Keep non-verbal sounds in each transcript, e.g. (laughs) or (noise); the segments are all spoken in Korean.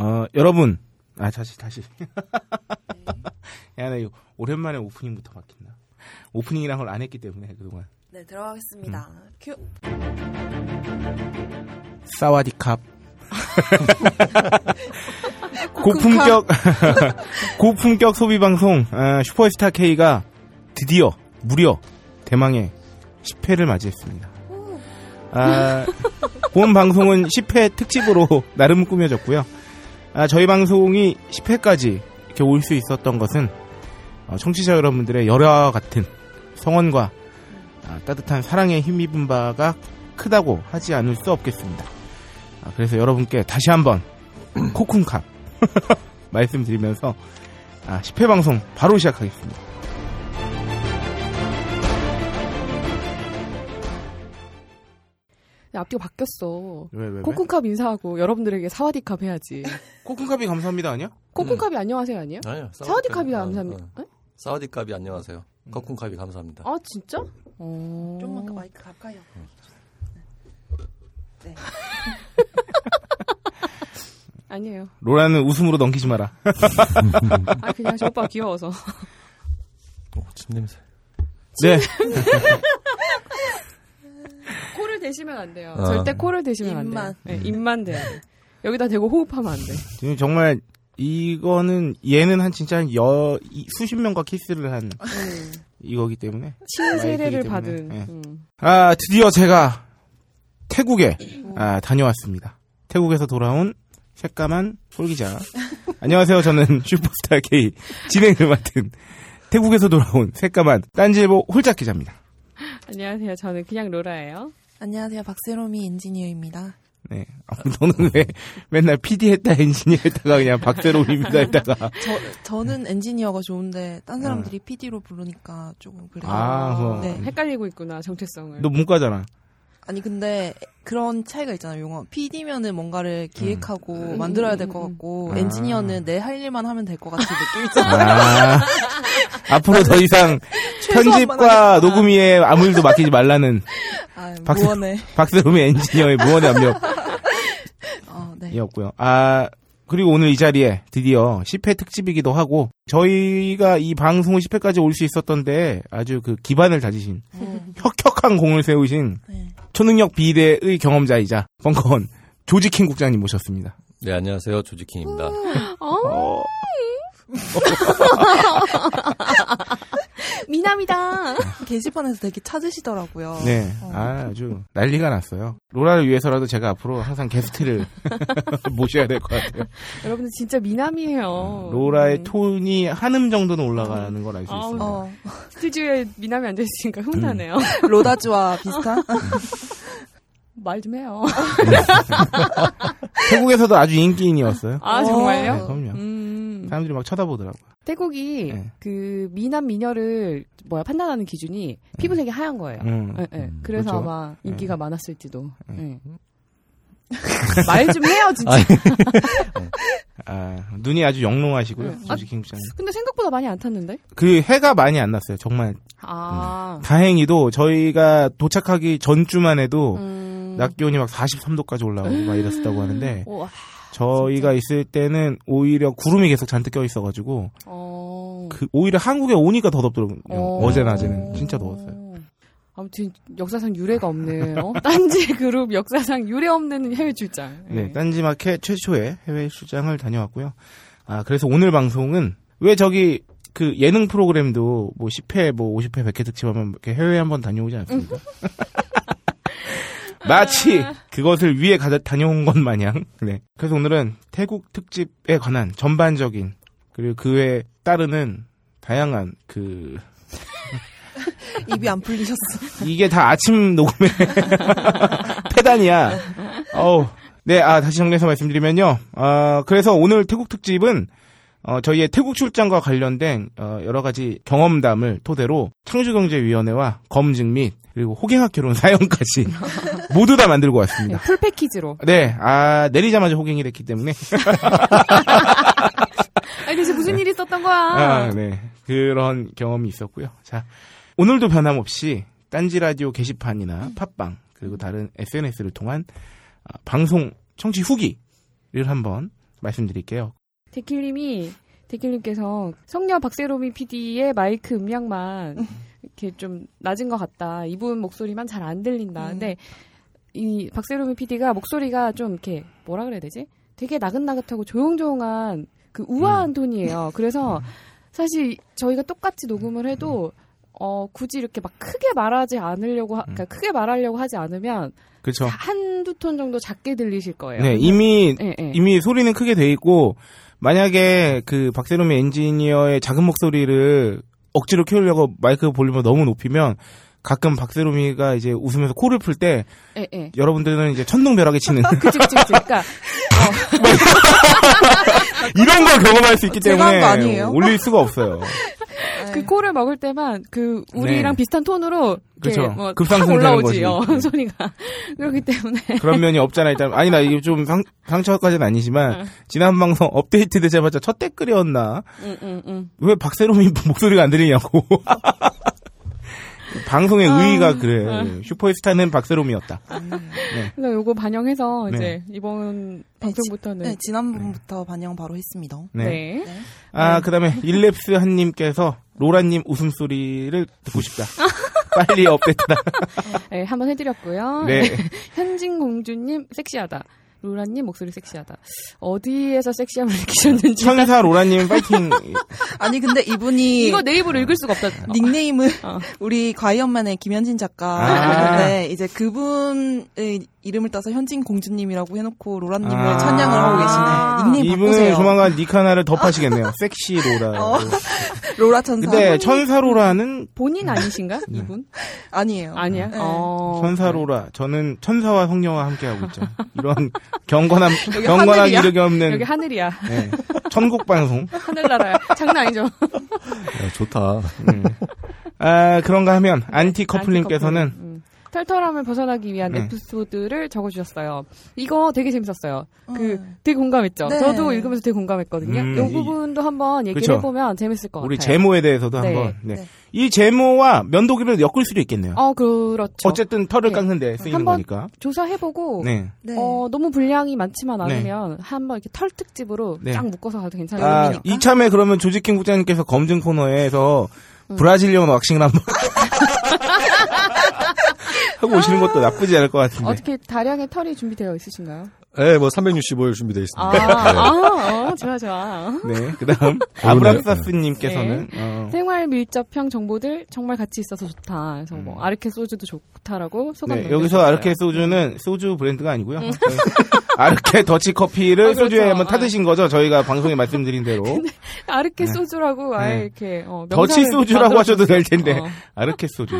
어, 여러분, 아, 다시, 다시. (laughs) 야, 나 이거 오랜만에 오프닝부터 바뀐다. 오프닝이란 걸 안 했기 때문에, 그동안. 네, 들어가겠습니다. 큐. 사와디캅. (laughs) 고품격, (laughs) 고품격 소비방송, 아, 슈퍼스타 K가 드디어, 무려, 대망의 10회를 맞이했습니다. 아, 본 방송은 10회 특집으로 나름 꾸며졌고요. 아, 저희 방송이 10회까지 이렇게 올 수 있었던 것은 어, 청취자 여러분들의 열화 같은 성원과 아, 따뜻한 사랑에 힘입은 바가 크다고 하지 않을 수 없겠습니다. 아, 그래서 여러분께 다시 한번 (clears throat) 코쿤캅 (laughs) 말씀드리면서 아, 10회 방송 바로 시작하겠습니다. 앞뒤가 바뀌었어. 왜, 왜, 왜? 코쿤캅 인사하고 여러분들에게 사와디캅 해야지. 코쿤캅이 감사합니다 아니야? 코쿤캅이 안녕하세요 아니에요? 아니요. 사와디캅이 감사합니다. 에? 사와디캅이 안녕하세요. 커쿤캅이 감사합니다. 아 진짜? 어... 좀만 그 마이크 가까이요. 네. (laughs) 아니에요. 로라는 웃음으로 넘기지 마라. (laughs) 아 그냥 저 오빠 귀여워서. 오, 침 냄새. 네. (laughs) 코를 대시면 안 돼요. 아. 절대 코를 대시면 안 입만. 돼요. 네, 입만 돼야 돼. 여기다 대고 호흡하면 안 돼. 지금 정말 이거는 얘는 한 진짜 한 여, 이- 수십 명과 키스를 한 음. 이거기 때문에 친 세례를 마이크이기 받은. 예. 음. 아 드디어 제가 태국에 아, 다녀왔습니다. 태국에서 돌아온 새까만 솔기자. (laughs) 안녕하세요. 저는 슈퍼스타 K 진행을 맡은 태국에서 돌아온 새까만 딴지일보 홀짝 기자입니다. 안녕하세요. 저는 그냥 로라예요. 안녕하세요. 박세롬이 엔지니어입니다. 네. 아, 너는 왜 맨날 PD 했다 엔지니어 했다가 그냥 박세롬입니다 했다가 (laughs) 저, 저는 엔지니어가 좋은데, 딴 사람들이 PD로 부르니까 조금 그래요. 아, 뭐. 네. 헷갈리고 있구나 정체성을. 너 문과잖아. 아니, 근데 그런 차이가 있잖아요, 용어. PD면은 뭔가를 기획하고 만들어야 될 것 같고, 음. 엔지니어는 내 할 일만 하면 될 것 같은 (laughs) 느낌 있잖아요. 아, 앞으로 더 이상 (laughs) 편집과. 녹음위에 아무 일도 맡기지 말라는 아, 박세-. 박세롬의 엔지니어의 무언의 (laughs) 어, 네. 압력이었고요. 아, 그리고 오늘 이 자리에 드디어 10회 특집이기도 하고 저희가 이 방송을 10회까지 올 수 있었던데 아주 그 기반을 다지신 음, 혁혁한 공을 세우신 네. 초능력 비대의 경험자이자 벙커원 조지킹 국장님 모셨습니다. 네, 안녕하세요. 조지킹입니다. 어? (laughs) 미남이다. 게시판에서 되게 찾으시더라고요. 네, 어. 아, 아주 난리가 났어요. 로라를 위해서라도 제가 앞으로 항상 게스트를 (laughs) (laughs) 모셔야 될 것 같아요. 여러분들 진짜 미남이에요. 로라의 음. 톤이 한 음 정도는 올라가는 걸 알수 아우, 있습니다. 어, 스튜디오에 미남이 앉아있으니까 흥나네요. 로다주와 비슷한? 말 좀 해요. 태국에서도 아주 인기인이었어요. 아, 어. 네, 정말요? 그럼요. 음. 사람들이 막 쳐다보더라고요. 태국이 네. 그 미남 미녀를 뭐야 판단하는 기준이 피부색이 하얀 거예요. 음. 예, 예. 그래서 그렇죠. 아마 인기가 많았을지도. 예. (laughs) 말좀 해요, 진짜. 아, 눈이 아주 영롱하시고요. 음. 조지킹 국장님. 근데 생각보다 많이 안 탔는데? 그 해가 많이 안 났어요. 정말 아. 다행히도 저희가 도착하기 전주만 해도 음. 낮 기온이 막 43도까지 올라오고 막 이랬었다고 하는데 우와. 저희가 있을 때는 오히려 구름이 계속 잔뜩 껴 있어가지고 어. 그 오히려 한국에 오니까 더 덥더라고요. 어. 어제 낮에는 진짜 더웠어요. 아무튼 역사상 유례가 없는 어? (laughs) 딴지 그룹 역사상 유례 없는 해외 출장. 예. 네, 딴지 마켓 최초의 해외 출장을 다녀왔고요. 아, 그래서 오늘 방송은 왜 저기 그 예능 프로그램도 뭐 10회, 뭐 50회, 100회 특집하면 이렇게 해외 한번 다녀오지 않습니까? (laughs) 마치 그것을 위해 가 다녀온 것 마냥. 네. 그래서 오늘은 태국 특집에 관한 전반적인 그리고 그에 따르는 다양한 그 (laughs) 입이 안 풀리셨어. 이게 다 아침 녹음의 (laughs) 폐단이야. 어우. 네, 아, 다시 정리해서 말씀드리면요. 어, 그래서 오늘 태국 특집은, 어, 저희의 태국 출장과 관련된, 어, 여러 가지 경험담을 토대로 창조경제위원회와 검증 및, 그리고 호갱학 결혼 (laughs) 사연까지 (laughs) 모두 다 만들고 네, 왔습니다. 풀 패키지로. 네, 아, 내리자마자 호갱이 됐기 때문에. (laughs) 아니 대체 무슨 일이 있었던 거야? 아, 네. 그런 경험이 있었고요. 자, 오늘도 변함없이 딴지 라디오 게시판이나 팟빵 그리고 다른 SNS를 통한 아, 방송 청취 후기를 한번 말씀드릴게요. 데킬님이 데킬님께서 성녀 박세롬이 PD의 마이크 음량만 이렇게 좀 낮은 것 같다. 이분 목소리만 잘 안 들린다. 음. 근데 이 박세롬이 PD가 목소리가 좀 이렇게 뭐라 그래야 되지? 되게 나긋나긋하고 조용조용한 그 우아한 톤이에요. 그래서 사실 저희가 똑같이 녹음을 해도 어 굳이 이렇게 막 크게 말하지 않으려고 하, 그러니까 크게 말하려고 하지 않으면 그렇죠. 한두 톤 정도 작게 들리실 거예요. 네, 이미 예, 예. 이미 소리는 크게 돼 있고 만약에 그 박세롬이 엔지니어의 작은 목소리를 억지로 키우려고 마이크 볼륨을 너무 높이면 가끔 박세롬이가 이제 웃으면서 코를 풀때 예, 예. 여러분들은 이제 천둥벼락에 치는 그치, 그치, 그치. 그러니까 (laughs) 이런 걸 경험할 수 있기 때문에? 올릴 수가 없어요. (laughs) 그 코를 먹을 때만 그 우리랑 네. 비슷한 톤으로 그쵸. 뭐 급상승되는 확 올라오지 거지. 어, (laughs) 네. 소리가 그렇기 때문에 그런 면이 없잖아 일단 아니 나 이거 좀 상, 상처까지는 아니지만 응. 지난 방송 업데이트 되자마자 첫 댓글이었나 응, 응, 응. 왜 박세롬이 (laughs) 목소리가 안 들리냐고 방송의 아, 의의가 그래 슈퍼스타는 박세롬이었다 그래서 요거 반영해서 네. 이제 이번 방송부터는 네, 지난번부터 반영 바로 했습니다. 네. 네. 네. 아 그다음에 일랩스 한 님께서 로라 님 웃음소리를 듣고 싶다 (laughs) 빨리 업데이트다 네, 한번 해드렸고요. 네 (laughs) 현진 공주님 섹시하다. 로라님 목소리 섹시하다. 어디에서 섹시함을 (laughs) 느끼셨는지 천사 로라님 파이팅 (laughs) 아니 근데 이분이 이거 내 입으로 읽을 수가 없다. 닉네임을 어. (laughs) 우리 과이언만의 김현진 작가 아. 있는데 이제 그분의 이름을 따서 현진 공주님이라고 해놓고 로라님을 아. 찬양을 하고 계시네. 닉네임 이분은 바꾸세요. 조만간 닉 하나를 더 파시겠네요 섹시 로라 어. 로라 천사. 근데 천사 로라는 본인 아니신가? 네. 이분? 아니에요. 아니야. 네. 어. 천사 로라. 저는 천사와 성녀와 함께 하고 있죠. 이런 경건함, (laughs) 하늘이야? 이르기 없는 여기 하늘이야. 네, 천국 방송. (laughs) 하늘나라야. 장난 아니죠? 야, 좋다. 음. 아 그런가 하면 안티 커플님께서는. 털털함을 벗어나기 위한 네. 에피소드를 적어주셨어요. 이거 되게 재밌었어요. 그 음. 되게 공감했죠. 네. 저도 읽으면서 되게 공감했거든요. 음, 이 이- 부분도 한번 얘기를 그쵸. 해보면 재밌을 것 우리 같아요. 제모에 대해서도 네. 한번. 네. 네. 이 제모와 면도기를 엮을 수도 있겠네요. 어 그렇죠. 어쨌든 털을 네. 깎는데 쓰이는 한번 거니까. 조사해보고 네. 네. 어, 너무 분량이 많지만 네. 않으면 한번 이렇게 털 특집으로 네. 쫙 묶어서 가도 괜찮을 아, 것 같아요. 이참에 그러면 조지킹 국장님께서 검증 코너에서 음. 브라질리언 왁싱을 한번 (laughs) 하고 오시는 것도 나쁘지 않을 것 같은데. 어떻게 다량의 털이 준비되어 있으신가요? 네, 뭐 365일 준비되어 있습니다. 아, 네. 아, 어, 좋아, 좋아. 네. 그 다음, 좋네요. (laughs) 아브람사스님께서는, 어, 생활 밀접형 정보들 정말 같이 있어서 좋다. 그래서 뭐 아르케 소주도 좋다라고 소감 네. 여기서 아르케 소주는 소주 브랜드가 아니고요. 저희 (laughs) 아르케 더치 커피를 아, 그렇죠. 소주에 한번 아. 타드신 거죠. 저희가 방송에 말씀드린 대로. (laughs) 아르케 네. 소주라고 아예 네. 이렇게 어, 더치 소주라고 하셔도 될 텐데. 어. 아르케 소주.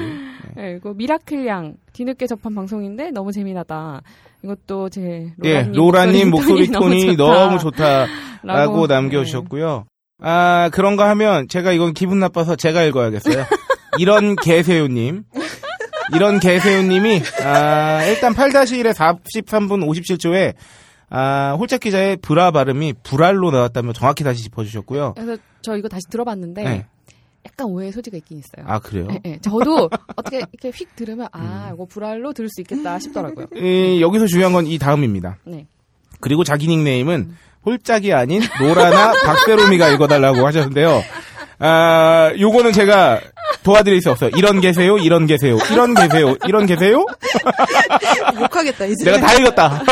네, 이거 미라클 양 뒤늦게 접한 방송인데 너무 재미나다. 이것도 제 예, 로라님, 로라님 목소리 (laughs) 톤이 너무 좋다. 좋다 라고 (laughs) 남겨주셨고요. 아, 그런가 하면 제가 이건 기분 나빠서 제가 읽어야겠어요. 이런 (laughs) 개새우님. 이런 개새우님이, 아, 일단 8-1에 43분 57초에, 아, 홀짝 기자의 브라 발음이 불알로 나왔다면 정확히 다시 짚어주셨고요. 그래서 저 이거 다시 들어봤는데 네. 약간 오해의 소지가 있긴 있어요. 아, 그래요? 예, 예. 저도 (laughs) 어떻게 이렇게 휙 들으면 음. 아 이거 불알로 들을 수 있겠다 싶더라고요. 이, 여기서 중요한 건 이 다음입니다. 네. 그리고 자기 닉네임은 홀짝이 아닌 로라나 (laughs) 박세롬이가 읽어달라고 하셨는데요. 아, 요거는 제가 도와드릴 수 없어요. 이런 계세요, 이런 계세요, 이런 계세요, 이런 계세요? (laughs) 욕하겠다 이제. 내가 다 읽었다.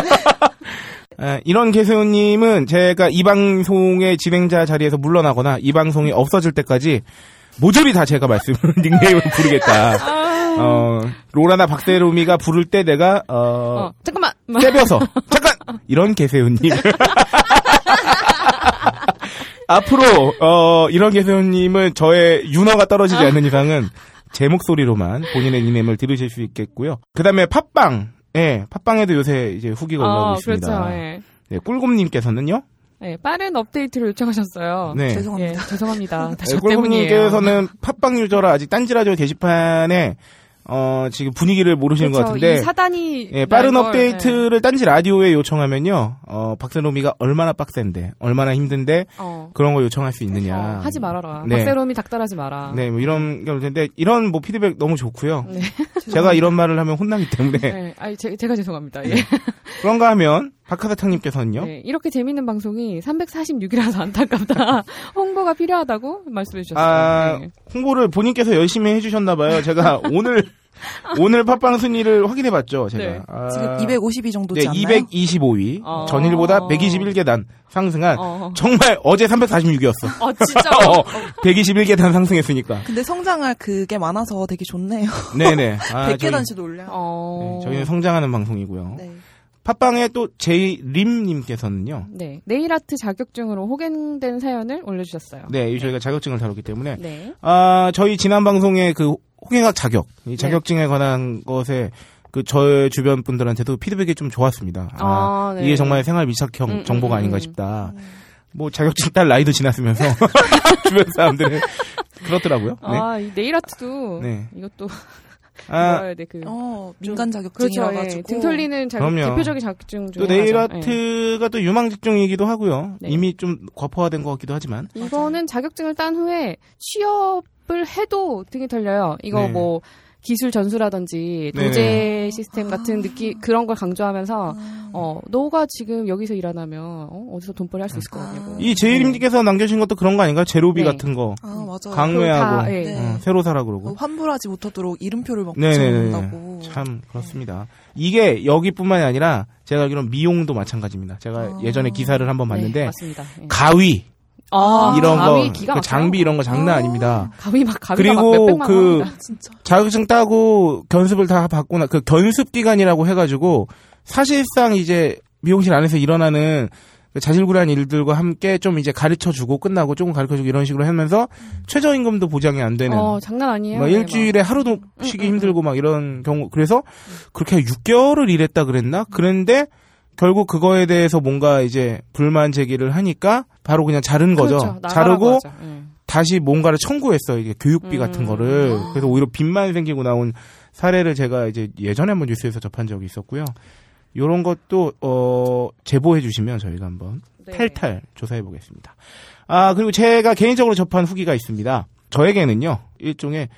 아, 이런 계세요님은 제가 이 방송의 진행자 자리에서 물러나거나 이 방송이 없어질 때까지 모조리 다 제가 말씀, (laughs) 닉네임을 부르겠다. 어, 로라나 박세롬이가 부를 때 내가, 어, 어 잠깐만. 떼벼서 (laughs) 잠깐 이런 계세요님 (laughs) 앞으로 어 이런 계세요님은 저의 윤허가 떨어지지 않는 이상은 제 목소리로만 본인의 닉네임을 들으실 수 있겠고요. 그다음에 팟빵 예, 팟빵에도 요새 이제 후기가 올라오고 어, 있습니다. 그렇죠. 예. 네, 꿀곰님께서는요. 예, 빠른 업데이트를 요청하셨어요. 네. 예, 죄송합니다. 죄송합니다. (laughs) 다시 네, 저 때문이에요. 꿀곰님께서는 팟빵 유저라 아직 딴지라디오 게시판에 어 지금 분위기를 모르시는 것 그렇죠. 같은데 이 사단이 예, 빠른 날 걸, 업데이트를 딴지 라디오에 요청하면요, 어, 박세롬이가 얼마나 빡센데, 얼마나 힘든데, 예. 어. 그런 거 요청할 수 있느냐. 어, 하지 말아라. 네. 박세롬이 닥달하지 마라. 네, 뭐 이런 게 올 텐데, 이런 뭐 피드백 너무 좋고요. 네. (laughs) 제가 이런 말을 하면 혼나기 때문에, 네. 아니, 제, 제가 죄송합니다. 예. 그런가 하면, 박하사탕님께서는요. 네, 이렇게 재밌는 방송이 346이라서 안타깝다. (laughs) 홍보가 필요하다고 말씀해 주셨어요. 아, 네. 홍보를 본인께서 열심히 해주셨나봐요. 제가 (laughs) 오늘, 오늘 팟빵 순위를 확인해 봤죠, 제가. 네. 아, 지금 250위 정도지 네, 않나요? 225위. 어. 전일보다 121계단 상승한 어. 정말 어제 346이었어. 아, 진짜. (laughs) 어, 121계단 상승했으니까. 근데 성장할 그게 많아서 되게 좋네요. 네네. 아, 저희, 100계단씩 올려. 어. 네, 저희는 성장하는 방송이고요. 네. 팟빵에 또 제이림님께서는요. 네. 네일 아트 자격증으로 호갱된 사연을 올려주셨어요. 네, 이 저희가 자격증을 다뤘기 때문에. 네. 아, 저희 지난 방송에 그 호갱학 자격, 이 자격증에 관한 것에 그 저의 주변 분들한테도 피드백이 좀 좋았습니다. 아, 아, 네. 이게 정말 생활 밀착형 음, 정보가 음, 아닌가 음. 싶다. 뭐 자격증 딸 나이도 지났으면서 (laughs) 주변 사람들은 그렇더라고요. 네. 아, 이 네일 아트도 네. 이것도 아, 뭐라 그. 어, 민간 자격증이라 그렇죠. 예. 가지고 등 털리는 자격, 그럼요. 대표적인 자격증 중에 또 네일 하나죠. 예. 아트가 또 유망 직종이기도 하고요. 네. 이미 좀 과포화된 것 같기도 하지만. 이거는 자격증을 딴 후에 취업을 해도 등이 털려요. 이거 네. 뭐 기술 전수라든지 네네. 도제 시스템 같은 느낌 그런 걸 강조하면서 아, 어 너가 지금 여기서 일하면 어, 어디서 돈벌이 할 수 있을 거냐고. 이 제이림님께서 남겨주신 것도 그런 거 아닌가요? 제로비 네. 같은 거. 아, 맞아요. 강매하고. 다, 예. 네. 어, 새로 사라 뭐 그러고. 환불하지 못하도록 이름표를 막 네네네. 붙여놓는다고. 참 그렇습니다. 이게 여기뿐만이 아니라 제가 알기로는 미용도 마찬가지입니다. 제가 아. 예전에 기사를 한번 네, 봤는데 맞습니다. 예. 가위 아, 이런 거, 그. 장비 이런 거 장난 아 닙니다. 가위 막 가위가 그리고 막 그-. 진짜. 자격증 따고 견습을 다 받고 나그 견습 기간이라고 해가지고 사실상 이제 미용실 안에서 일어나는 그 자질구레한 일들과 함께 좀 이제 가르쳐 주고 끝나고 조금 가르쳐 주고 이런 식으로 하면서 최저임금도 보장이 안 되는 어 장난 아니에요. 막 네, 일주일에 하루도 쉬기 음, 음, 힘들고 막 이런 경우 그래서 그렇게 6개월을 일했다 그랬나? 그런데 결국 그거에 대해서 뭔가 이제 불만 제기를 하니까 바로 그냥 자른 거죠. 그렇죠. 자르고. 예. 다시 뭔가를 청구했어요. 이게 교육비 음. 같은 거를. 그래서 오히려 빚만 생기고 나온 사례를 제가 이제 예전에 한번 뉴스에서 접한 적이 있었고요. 요런 것도 어 제보해 주시면 저희가 한번 네. 탈탈 조사해 보겠습니다. 아, 그리고 제가 개인적으로 접한 후기가 있습니다. 저에게는요, 일종의,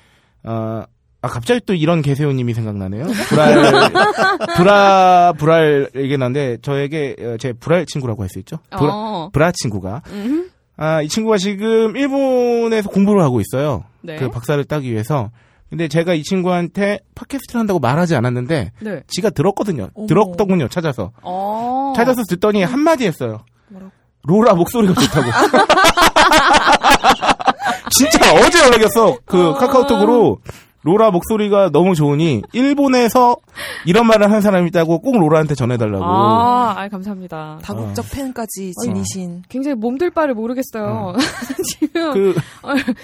어, 아, 갑자기 또 이런 개새우님이 생각나네요. 불알, (laughs) 불아, 불알 얘기났는데, 저에게, 어, 제 불알 친구라고 할 수 있죠? 불아, 어. 불아 친구가. 음. 아, 이 친구가 지금 일본에서 공부를 하고 있어요. 네. 그 박사를 따기 위해서. 근데 제가 이 친구한테 팟캐스트를 한다고 말하지 않았는데, 네. 지가 들었거든요. 어머. 들었더군요, 찾아서. 어. 찾아서 듣더니 한 마디 했어요. 뭐라고? 로라 목소리가 좋다고. (laughs) 진짜 어제 연락이었어. 그 어. 카카오톡으로 로라 목소리가 너무 좋으니 일본에서 이런 말을 한 사람이 있다고 꼭 로라한테 전해달라고. 아, 아, 감사합니다. 다국적 팬까지 지니신. 굉장히 몸둘 바를 모르겠어요. (laughs) 지금 그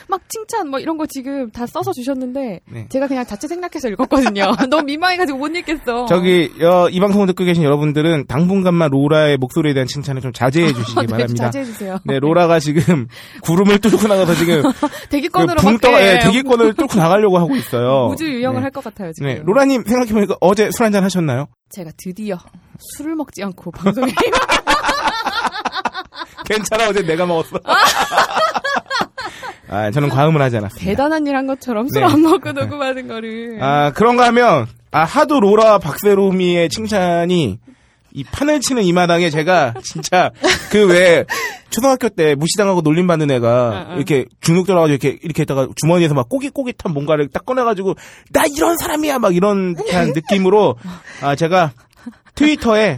막 칭찬 뭐 이런 거 지금 다 써서 주셨는데 네. 제가 그냥 자체 생략해서 읽었거든요. (laughs) 너무 민망해가지고 못 읽겠어. 저기 어, 이 방송을 듣고 계신 여러분들은 당분간만 로라의 목소리에 대한 칭찬을 좀 자제해 (laughs) 주시기 네, 바랍니다. 자제해 주세요. 네, 로라가 지금 구름을 뚫고 나가서 지금 대기권으로 붕막 떠, 예, 예, 대기권을 뚫고 나가려고 하고 있어요. 우주 유영을 네. 할것 같아요 지금. 네, 로라님 생각해보니까 어제 술 한잔 하셨나요? 제가 드디어 술을 먹지 않고 방송에 (laughs) 괜찮아, 어제 내가 먹었어. (laughs) 아, 저는 과음을 하지 않았습니다. 대단한 일 한 것처럼 술 네. 안 먹고 녹음하는 거를. 아, 그런가 하면, 아, 하도 로라 박세롬이의 칭찬이 이 판을 치는 이 마당에 제가 진짜 그 왜 초등학교 때 무시당하고 놀림받는 애가 응, 응. 이렇게 주눅 들어가지고 이렇게 이렇게 했다가 주머니에서 막 꼬깃꼬깃한 뭔가를 딱 꺼내가지고 나 이런 사람이야 막 이런 느낌으로 아 제가 트위터에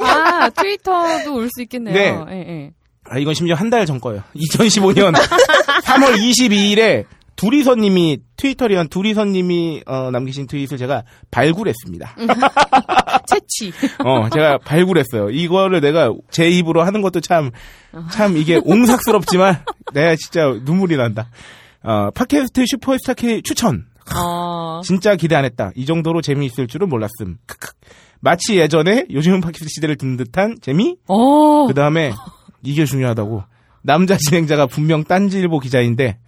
아 트위터도 올 수 있겠네요. 네. 예, 예. 아, 이건 심지어 한 달 전 거예요. 2015년 3월 22일에 두리선님이 트위터리언 두리선님이 어, 남기신 트윗을 제가 발굴했습니다. (laughs) 채취. 어, 제가 발굴했어요. 이거를 내가 제 입으로 하는 것도 참, 참 이게 옹삭스럽지만, (laughs) 내가 진짜 눈물이 난다. 어, 팟캐스트 슈퍼스타 K 추천. 어. 진짜 기대 안 했다. 이 정도로 재미있을 줄은 몰랐음. 크크. 마치 예전에 요즘은 팟캐스트 시대를 듣는 듯한 재미? 어. 그 다음에, 이게 중요하다고. 남자 진행자가 분명 딴지일보 기자인데,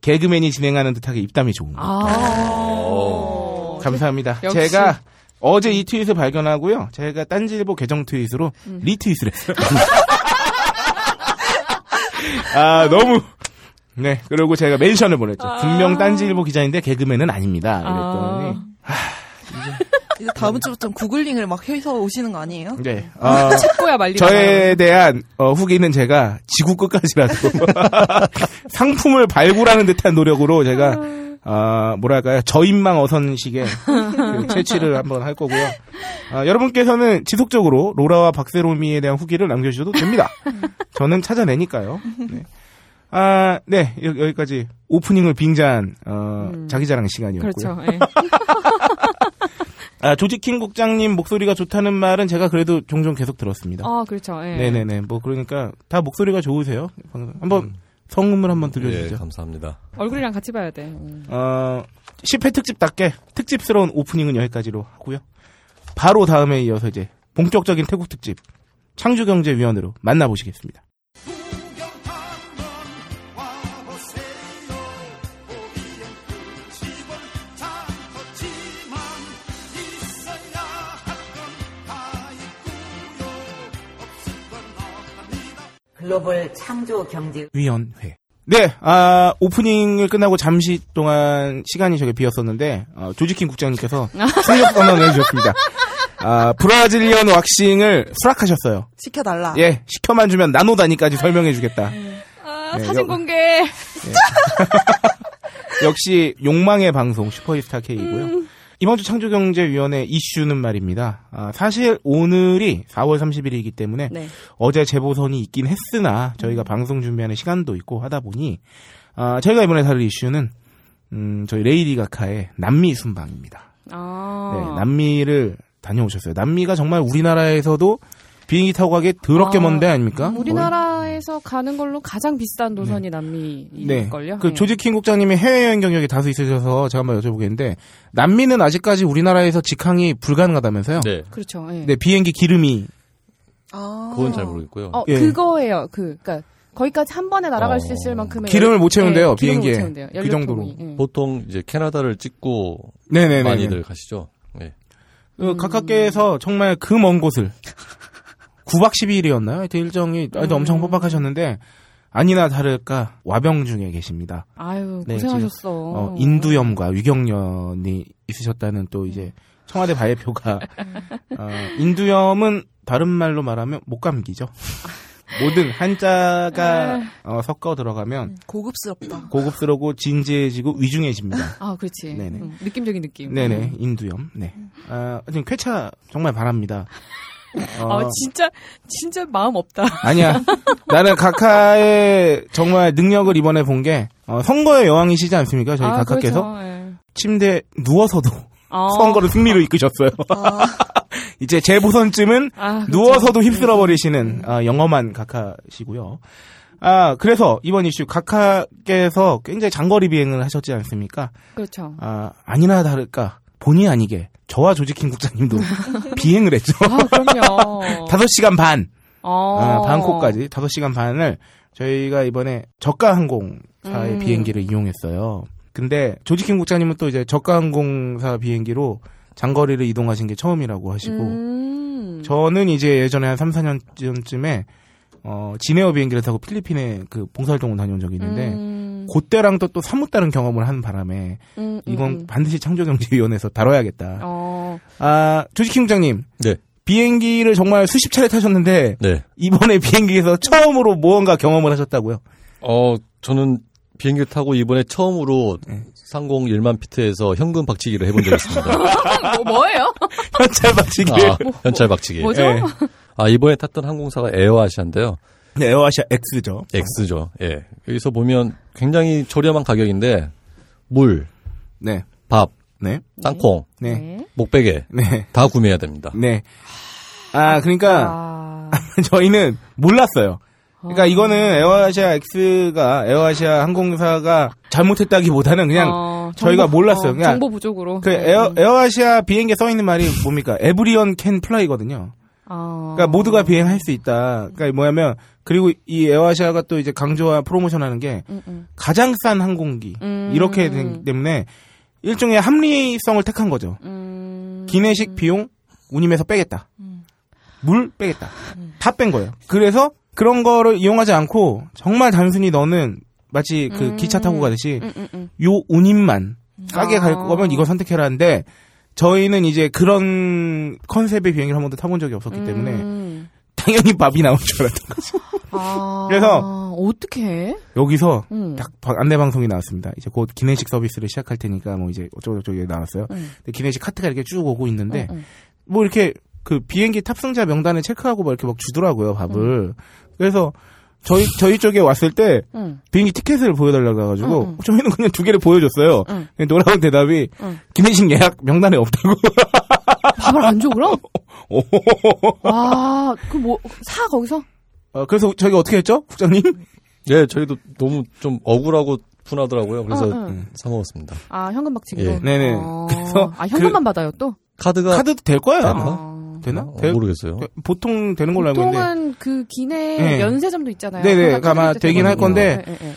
개그맨이 진행하는 듯하게 입담이 좋은 거. 아. 감사합니다. 역시. 제가 어제 이 트윗을 발견하고요. 제가 딴지일보 계정 트윗으로 음. 리트윗을 했어요. (laughs) 아 너무 네 그리고 제가 멘션을 보냈죠. 아. 분명 딴지일보 기자인데 개그맨은 아닙니다. 이랬더니 아. 이제 다음 주부터 구글링을 막 해서 오시는 거 아니에요? 네. 어, 책보야 말리. 저에 대한 어, 후기는 제가 지구 끝까지라도 (laughs) 상품을 발굴하는 듯한 노력으로 제가 어, 뭐랄까요 저인망 어선식의 그 채취를 한번 할 거고요. 어, 여러분께서는 지속적으로 로라와 박세롬이에 대한 후기를 남겨주셔도 됩니다. 저는 찾아내니까요. 네. 아, 네 여, 여기까지 오프닝을 빙자한 어, 음. 자기 자랑 시간이었고요. 그렇죠. 예. (laughs) 아, 조지킹 국장님 목소리가 좋다는 말은 제가 그래도 종종 계속 들었습니다. 아, 그렇죠. 예. 네네네. 뭐 그러니까 다 목소리가 좋으세요. 방금 한번 성음을 한번 예, 들려주죠. 감사합니다. 얼굴이랑 같이 봐야 돼. 음. 어, 10회 특집답게 특집스러운 오프닝은 여기까지로 하고요. 바로 다음에 이어서 이제 본격적인 태국 특집 창조경제위원회로 만나보시겠습니다. 글로벌 창조 경제 위원회. 네, 아, 오프닝을 끝나고 잠시 동안 시간이 저게 비었었는데, 어, 조지킹 국장님께서 (laughs) 충격 선언을 해주셨습니다. 아, 브라질리언 왁싱을 수락하셨어요. 시켜달라. 예, 시켜만 주면 나노 단위까지 설명해주겠다. 아, 네, 사진 여- 공개. (laughs) 역시 욕망의 방송 슈퍼히스타 K이고요. 음. 이번 주 창조경제위원회 이슈는 말입니다. 아, 사실 오늘이 4월 30일이기 때문에 네. 어제 재보선이 있긴 했으나 저희가 방송 준비하는 시간도 있고 하다 보니 아, 저희가 이번에 다룰 이슈는 음, 저희 레이디 가카의 남미 순방입니다. 아. 네, 남미를 다녀오셨어요. 남미가 정말 우리나라에서도 비행기 타고 가기 더럽게 아, 먼데 아닙니까? 우리나라에서 가는 걸로 가장 비싼 노선이 남미일걸요. 그 예. 조지킹 국장님이 해외여행 경력이 다수 있으셔서 제가 한번 여쭤보겠는데 남미는 아직까지 우리나라에서 직항이 불가능하다면서요? 네. 그렇죠. 예. 네, 비행기 기름이 아. 그건 잘 모르겠고요. 어, 예. 그거예요. 그, 그니까, 거기까지 한 번에 날아갈 어. 수 있을 만큼의. 기름을 못 채운대요, 예, 기름을 비행기에. 못 채운대요. 그 연료통이. 정도로. 예. 보통 이제 캐나다를 찍고 네네네. 많이들 가시죠. 네. 그 각각께서 정말 그 먼 곳을 (laughs) 9박 12일이었나요? 하여튼 일정이 하여튼 엄청 음. 빡빡하셨는데 아니나 다를까 와병 중에 계십니다. 아유, 네, 고생하셨어. 어, 인두염과 위경련이 있으셨다는 또 이제 청와대 발표가 (laughs) 어, 인두염은 다른 말로 말하면 목감기죠. 모든 한자가 어, 섞어 들어가면 고급스럽다. 고급스러고 진지해지고 위중해집니다. 아, 그렇지. 네네. 음, 느낌적인 느낌. 네네 인두염. 네. 아, 지금 쾌차 정말 바랍니다. 어, 아, 진짜, 진짜 마음 없다. (laughs) 아니야. 나는 카카의 정말 능력을 이번에 본 게 어, 선거의 여왕이시지 않습니까? 저희 아, 카카께서 그렇죠. 예. 침대 누워서도 어. 선거를 승리로 이끄셨어요. 아, (laughs) 이제 재보선쯤은 아, 그렇죠. 누워서도 휩쓸어 버리시는 아, 영험한 카카시고요. 아 그래서 이번 이슈 카카께서 굉장히 장거리 비행을 하셨지 않습니까? 그렇죠. 아 아니나 다를까 본의 아니게 저와 조지킹 국장님도 (laughs) 비행을 했죠. 아, 그럼요. (laughs) 다섯 시간 반. 어. 아, 방콕까지 5시간 반을 저희가 이번에 저가 항공사의 음. 비행기를 이용했어요. 근데 조지킹 국장님은 또 이제 저가 항공사 비행기로 장거리를 이동하신 게 처음이라고 하시고 음. 저는 이제 예전에 한 3, 4년 전쯤에 어, 지네어 비행기를 타고 필리핀에 그 봉사활동을 다녀온 적이 있는데 음. 그때랑 또, 또 사뭇 다른 경험을 한 바람에 음, 이건 음. 반드시 창조경제위원회에서 다뤄야겠다. 어. 아, 조지킹 국장님. 네. 비행기를 정말 수십 차례 타셨는데 네. 이번에 비행기에서 처음으로 무언가 경험을 하셨다고요? 어, 저는 비행기를 타고 이번에 처음으로 네. 상공 1만 피트에서 현금 박치기를 해본 적이 있습니다. (laughs) 뭐, 뭐예요? 현찰 박치기. 아, 현찰 박치기. 뭐죠? 네. (laughs) 아, 이번에 탔던 항공사가 에어아시아인데요. 네, 에어아시아 X죠. X죠. 예. 여기서 보면 굉장히 저렴한 가격인데 물, 네, 밥, 네, 땅콩, 네, 목베개 네, 다 구매해야 됩니다. 네. 아, 그러니까 아. (laughs) 저희는 몰랐어요. 그러니까 어. 이거는 에어아시아 X가 에어아시아 항공사가 잘못했다기보다는 그냥 어, 저희가 정보- 몰랐어요. 어, 그냥 정보 부족으로. 그 에어 에어아시아 비행기에 써 있는 말이 뭡니까? Everyone can fly거든요. 어. 그러니까 모두가 비행할 수 있다. 그러니까 뭐냐면 그리고 이 에어아시아가 또 이제 강조와 프로모션하는 게 음, 음. 가장 싼 항공기 음. 이렇게 되기 때문에 일종의 합리성을 택한 거죠. 음. 기내식 비용 운임에서 빼겠다. 물 빼겠다. 다 뺀 거예요. 그래서 그런 거를 이용하지 않고 정말 단순히 너는 마치 그 음. 기차 타고 가듯이 음, 음, 음. 요 운임만 싸게 갈 아. 거면 이거 선택해라는데 저희는 이제 그런 컨셉의 비행기를 한 번도 타본 적이 없었기 때문에 음. 당연히 밥이 나올 줄 알았던 거죠. (laughs) 아, 그래서- 어떻게 해? 여기서 음. 딱 바- 안내 방송이 나왔습니다. 이제 곧 기내식 서비스를 시작할 테니까 뭐 이제 어쩌고 저쩌고 이게 나왔어요. 음. 근데 기내식 카트가 이렇게 쭉 오고 있는데 음, 음. 뭐 이렇게 그 비행기 탑승자 명단을 체크하고 막 이렇게 막 주더라고요 밥을. 그래서 저희 저희 쪽에 왔을 때 음. 비행기 티켓을 보여달라고 해가지고 음, 음. 저희는 그냥 두 개를 보여줬어요. 음. 근데 돌아온 대답이 음. 기내식 예약 명단에 없다고. 밥을 안 줘, 그럼? 오. (laughs) 와, 그 뭐, 사, 거기서? 어, 그래서 저희가 어떻게 했죠, 국장님? 예, 저희도 너무 좀 억울하고 분하더라고요. 그래서 응, 응. 사 먹었습니다. 아, 현금 박치기로? 예. 네네. 어. 그래서 아, 현금만 받아요, 또? 카드가 카드도 될 거예요. 되나? 아마. 아. 되나? 어, 될- 모르겠어요. 보통 되는 걸로 알고 있는데. 보통은 그 기내 네. 면세점도 있잖아요. 네네, 아마 되긴 할 되거든요. 건데. 네, 네, 네.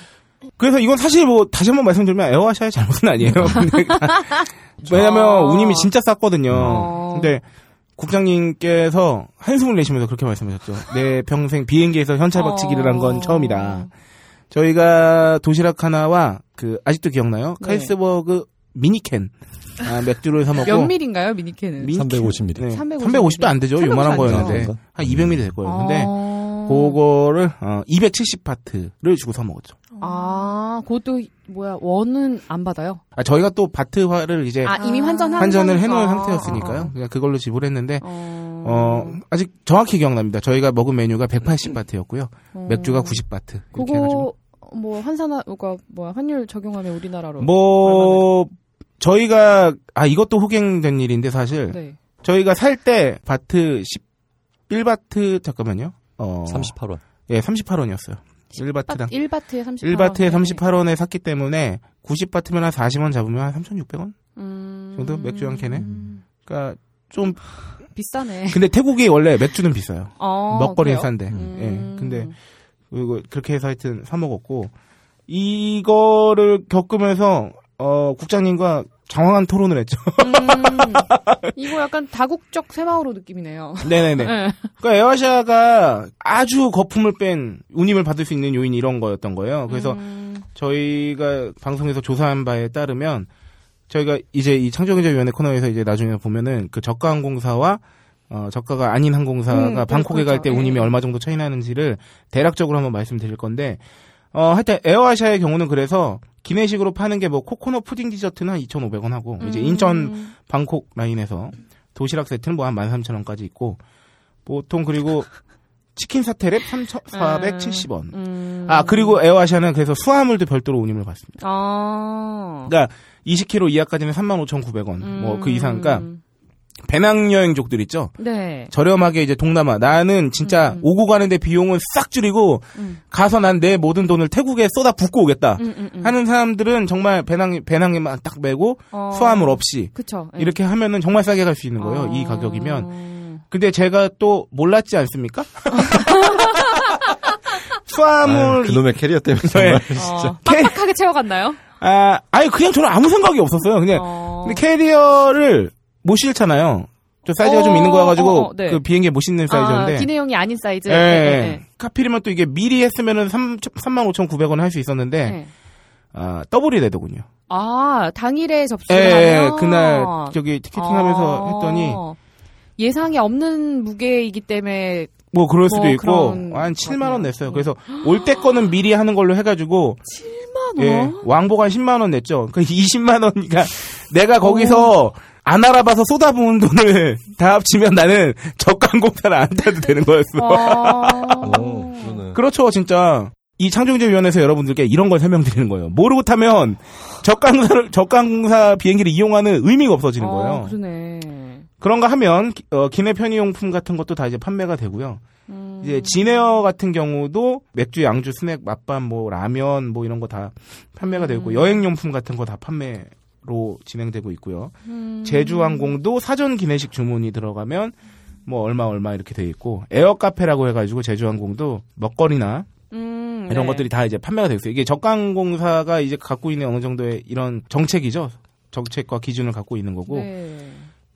그래서 이건 사실 뭐 다시 한번 말씀드리면 에어아시아의 잘못은 아니에요. (laughs) 왜냐면 아. 운임이 진짜 쌌거든요. 어. 근데 국장님께서 한숨을 내쉬면서 그렇게 말씀하셨죠. 내 평생 비행기에서 현찰 박치기를 한건 어. 처음이다. 저희가 도시락 하나와 그 아직도 기억나요? 네. 카이스버그 미니캔 아, 맥주를 사 먹고 몇 밀인가요, 미니캔은? 미- 350ml. 네. 350 350도 안 되죠. 350 요만한 안 거였는데. 한 200ml 될 거예요. 근데 아. 그거를 어, 270바트를 주고 사 먹었죠. 아, 그것도 뭐야 원은 안 받아요? 아, 저희가 또 바트화를 이제 아, 이미 환전 환전을 해놓은 아, 상태였으니까요. 아, 그냥 그걸로 지불했는데 아. 어, 어 아직 정확히 기억납니다. 저희가 먹은 메뉴가 180바트였고요. 어. 맥주가 90바트 이렇게 해가지고 그거 뭐 환산하 그거 뭐 환율 적용하면 우리나라로 뭐 저희가 아 이것도 호갱된 일인데 사실 네. 저희가 살 때 바트 11바트 잠깐만요. 어 38원. 예, 38원이었어요. 1바트당 1바트에 38원. 1바트에 38원에 샀기 때문에 90바트면 한 40원 잡으면 한 3,600원 음... 정도 맥주 한 캔에. 그러니까 좀 비싸네. (laughs) 근데 태국이 원래 맥주는 비싸요. 어, 먹거리는? 싼데. 음. 예. 근데 그리고 그렇게 해서 하여튼 사 먹었고 이거를 겪으면서 어 국장님과 장황한 토론을 했죠. 음, 이거 약간 다국적 새마을호 느낌이네요. 네네네. 네. 그러니까 에어아시아가 아주 거품을 뺀 운임을 받을 수 있는 요인이 이런 거였던 거예요. 그래서 음, 저희가 방송에서 조사한 바에 따르면 저희가 이제 이 창조경제위원회 코너에서 이제 나중에 보면은 그 저가 항공사와 어, 저가가 아닌 항공사가 음, 방콕에 갈때 그렇죠. 운임이 예. 얼마 정도 차이 나는지를 대략적으로 한번 말씀드릴 건데 어, 하여튼 에어아시아의 경우는 그래서 기내식으로 파는 게 뭐 코코넛 푸딩 디저트는 한 2,500원 하고 이제 음. 인천 방콕 라인에서 도시락 세트는 뭐 한 13,000원까지 있고 보통 그리고 치킨 사태랩 3,470원. 음. 아, 그리고 에어아시아는 그래서 수화물도 별도로 운임을 받습니다. 아. 그러니까 20km 이하까지는 35,900원. 뭐그 이상. 그러니까 음. 배낭여행족들 있죠? 네. 저렴하게 이제 동남아. 나는 진짜 음, 음. 오고 가는데 비용은 싹 줄이고 음. 가서 난 내 모든 돈을 태국에 쏟아 붓고 오겠다. 음, 음, 음. 하는 사람들은 정말 배낭, 배낭에만 딱 메고 어. 수화물 없이 그쵸. 예. 이렇게 하면은 정말 싸게 갈 수 있는 거예요. 이 어. 가격이면. (laughs) 근데 제가 또 몰랐지 않습니까? (laughs) 수화물 아유, 그놈의 캐리어 때문에 정말 어, 빡빡하게 채워갔나요? 아, 아니 그냥 저는 아무 생각이 없었어요. 그냥 어. 근데 캐리어를 못 실잖아요. 저 사이즈가 어, 좀 있는 거여 가지고 어, 어, 네. 그 비행기에 못 싣는 사이즈인데. 아, 기내용이 아닌 사이즈. 예. 네, 네, 하필이면 또 이게 미리 했으면은 3 35,900원 할 수 있었는데 네. 아, 더블이 되더군요. 아, 당일에 예, 접수를 예, 하면 그날 저기 티켓팅하면서 아. 했더니 예상에 없는 무게이기 때문에 뭐 그럴 수도 뭐 있고 한 7만 원. 냈어요. 그래서 올 때 거는 미리 하는 걸로 해가지고 7만 원. 예, 왕복 한 10만 원 냈죠. 그 20만 원이니까 내가 거기서 안 알아봐서 쏟아부은 돈을 (laughs) 다 합치면 나는 저가항공사를 안 타도 되는 거였어. 아. 어, (laughs) 그러네. 그렇죠, 진짜. 이 창조경제위원회에서 여러분들께 이런 걸 설명드리는 거예요. 모르고 타면 저가항공사를, 저가항공사 비행기를 이용하는 의미가 없어지는 거예요. 아, 그러네. 그런 거 하면, 기- 어, 기내 편의용품 같은 것도 다 이제 판매가 되고요. 음. 이제 진에어 같은 경우도 맥주, 양주, 스낵, 맛밤, 뭐 라면 뭐 이런 거 다 판매가 되고 음. 여행용품 같은 거 다 판매 로 진행되고 있고요. 음. 제주항공도 사전 기내식 주문이 들어가면 뭐 얼마 얼마 이렇게 돼 있고 에어 카페라고 해가지고 제주항공도 먹거리나 음, 이런 네. 것들이 다 이제 판매가 되고 있어요. 이게 저가항공사가 이제 갖고 있는 어느 정도의 이런 정책이죠. 정책과 기준을 갖고 있는 거고 네.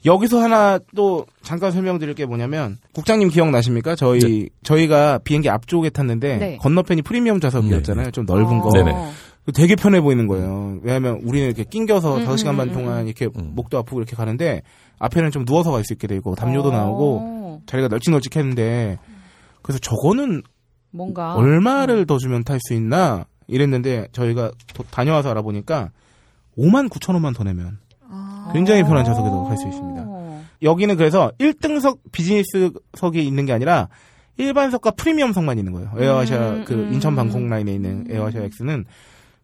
여기서 하나 또 잠깐 설명드릴 게 뭐냐면 국장님 기억나십니까? 저희 저희가 비행기 앞쪽에 탔는데 네. 건너편이 프리미엄 좌석이었잖아요. 좀 넓은 거. 되게 편해 보이는 거예요. 왜냐하면 우리는 이렇게 낑겨서 음, 5시간 반 음, 동안 이렇게 음. 목도 아프고 이렇게 가는데 앞에는 좀 누워서 갈 수 있게 되고 담요도 나오고 어, 자리가 널찍널찍했는데 그래서 저거는 뭔가 얼마를 더 주면 탈 수 있나 이랬는데 저희가 도- 다녀와서 알아보니까 5만 9천 원만 더 내면 아. 굉장히 편한 좌석에도 갈 수 있습니다. 어. 여기는 그래서 1등석 비즈니스석이 있는 게 아니라 일반석과 프리미엄석만 있는 거예요. 에어아시아 음, 그 음. 인천 방콕 라인에 있는 에어아시아 X는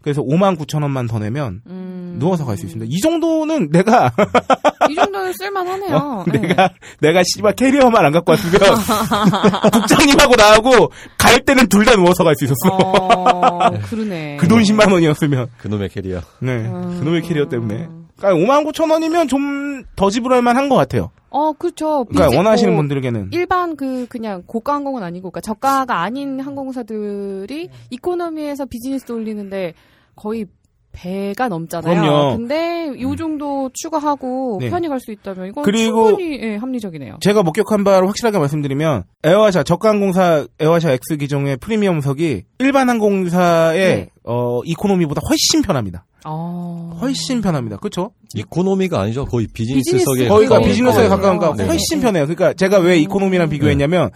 그래서 5만 9천 원만 더 내면 음. 누워서 갈 수 있습니다. 이 정도는 내가 (laughs) 이 정도는 쓸만하네요. 어, 네. 내가 내가 씨발 캐리어만 안 갖고 왔으면 (laughs) 국장님하고 나하고 갈 때는 둘 다 누워서 갈 수 있었어. 어, (laughs) 그러네. 그 돈 10만 원이었으면 그놈의 캐리어. 네 음. 그놈의 캐리어 때문에 그러니까 5만 9천 원이면 좀 더 지불할 만한 것 같아요. 어, 그렇죠. 그러니까 원하시는 뭐 분들에게는 일반 그 그냥 고가 항공은 아니고 그러니까 저가가 아닌 항공사들이 이코노미에서 비즈니스 올리는데 거의 배가 넘잖아요. 그럼요. 근데 요 정도 추가하고 네. 편히 갈 수 있다면 이건 그리고 충분히 예, 합리적이네요. 제가 목격한 바를 확실하게 말씀드리면 에어아시아 저가항공사 에어아시아 X 기종의 프리미엄석이 일반 항공사의 네. 어 이코노미보다 훨씬 편합니다. 어. 훨씬 편합니다. 그렇죠? 이코노미가 아니죠. 거의 비즈니스석에 비즈니스 거기가 네, 비즈니스에 네. 가까운 거 네. 훨씬 편해요. 그러니까 제가 왜 이코노미랑 비교했냐면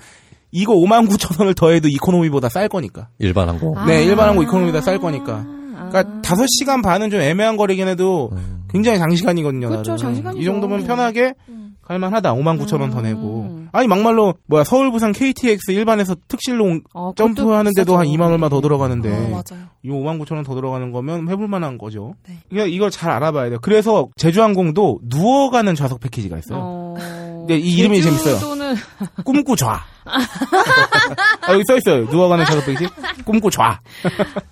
이거 5만 9천 원을 더해도 이코노미보다 쌀 거니까. 일반 항공. 네, 일반 항공 이코노미보다 쌀 거니까. 아. 그러니까 5시간 반은 좀 애매한 거리긴 해도 음. 굉장히 장시간이거든요. 그렇죠, 나름. 장시간이죠. 이 정도면 편하게 음. 갈만하다. 5만 9천 원더 음. 내고. 아니 막말로 뭐야 서울 부산 KTX 일반에서 특실로 온- 어, 그것도 점프하는데도 한 비싸죠. 2만 얼마 더 들어가는데 어, 맞아요. 이 5만 9천 원 더 들어가는 거면 해볼 만한 거죠. 네. 그러니까 이걸 잘 알아봐야 돼요. 그래서 제주항공도 누워가는 좌석 패키지가 있어요. 어. 네, 이 이름이 재밌어요. 제주도는 (laughs) 꿈꾸 좌. 아, 여기 써 있어요. 누워가는 패키지. 꿈꾸 좌.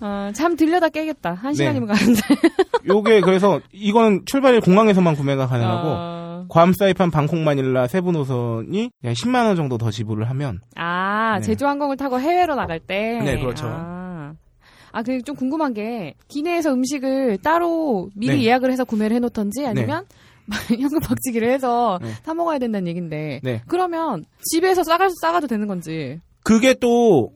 어, 잠 들려다 깨겠다. 한 네. 시간이면 가는데. (laughs) 요게 그래서 이건 출발일 공항에서만 구매가 가능하고 어. 괌 사이판 방콕 마닐라 세부 노선이 한 10만 원 정도 더 지불을 하면 아, 네. 제주 항공을 타고 해외로 나갈 때. 네, 그렇죠. 아, 아 그리고 좀 궁금한 게 기내에서 음식을 따로 미리 네. 예약을 해서 구매를 해놓던지 아니면 (laughs) 현금 박치기를 해서 네. 사 먹어야 된다는 얘긴데. 네. 그러면 집에서 싸가 싸가도 되는 건지. 그게 또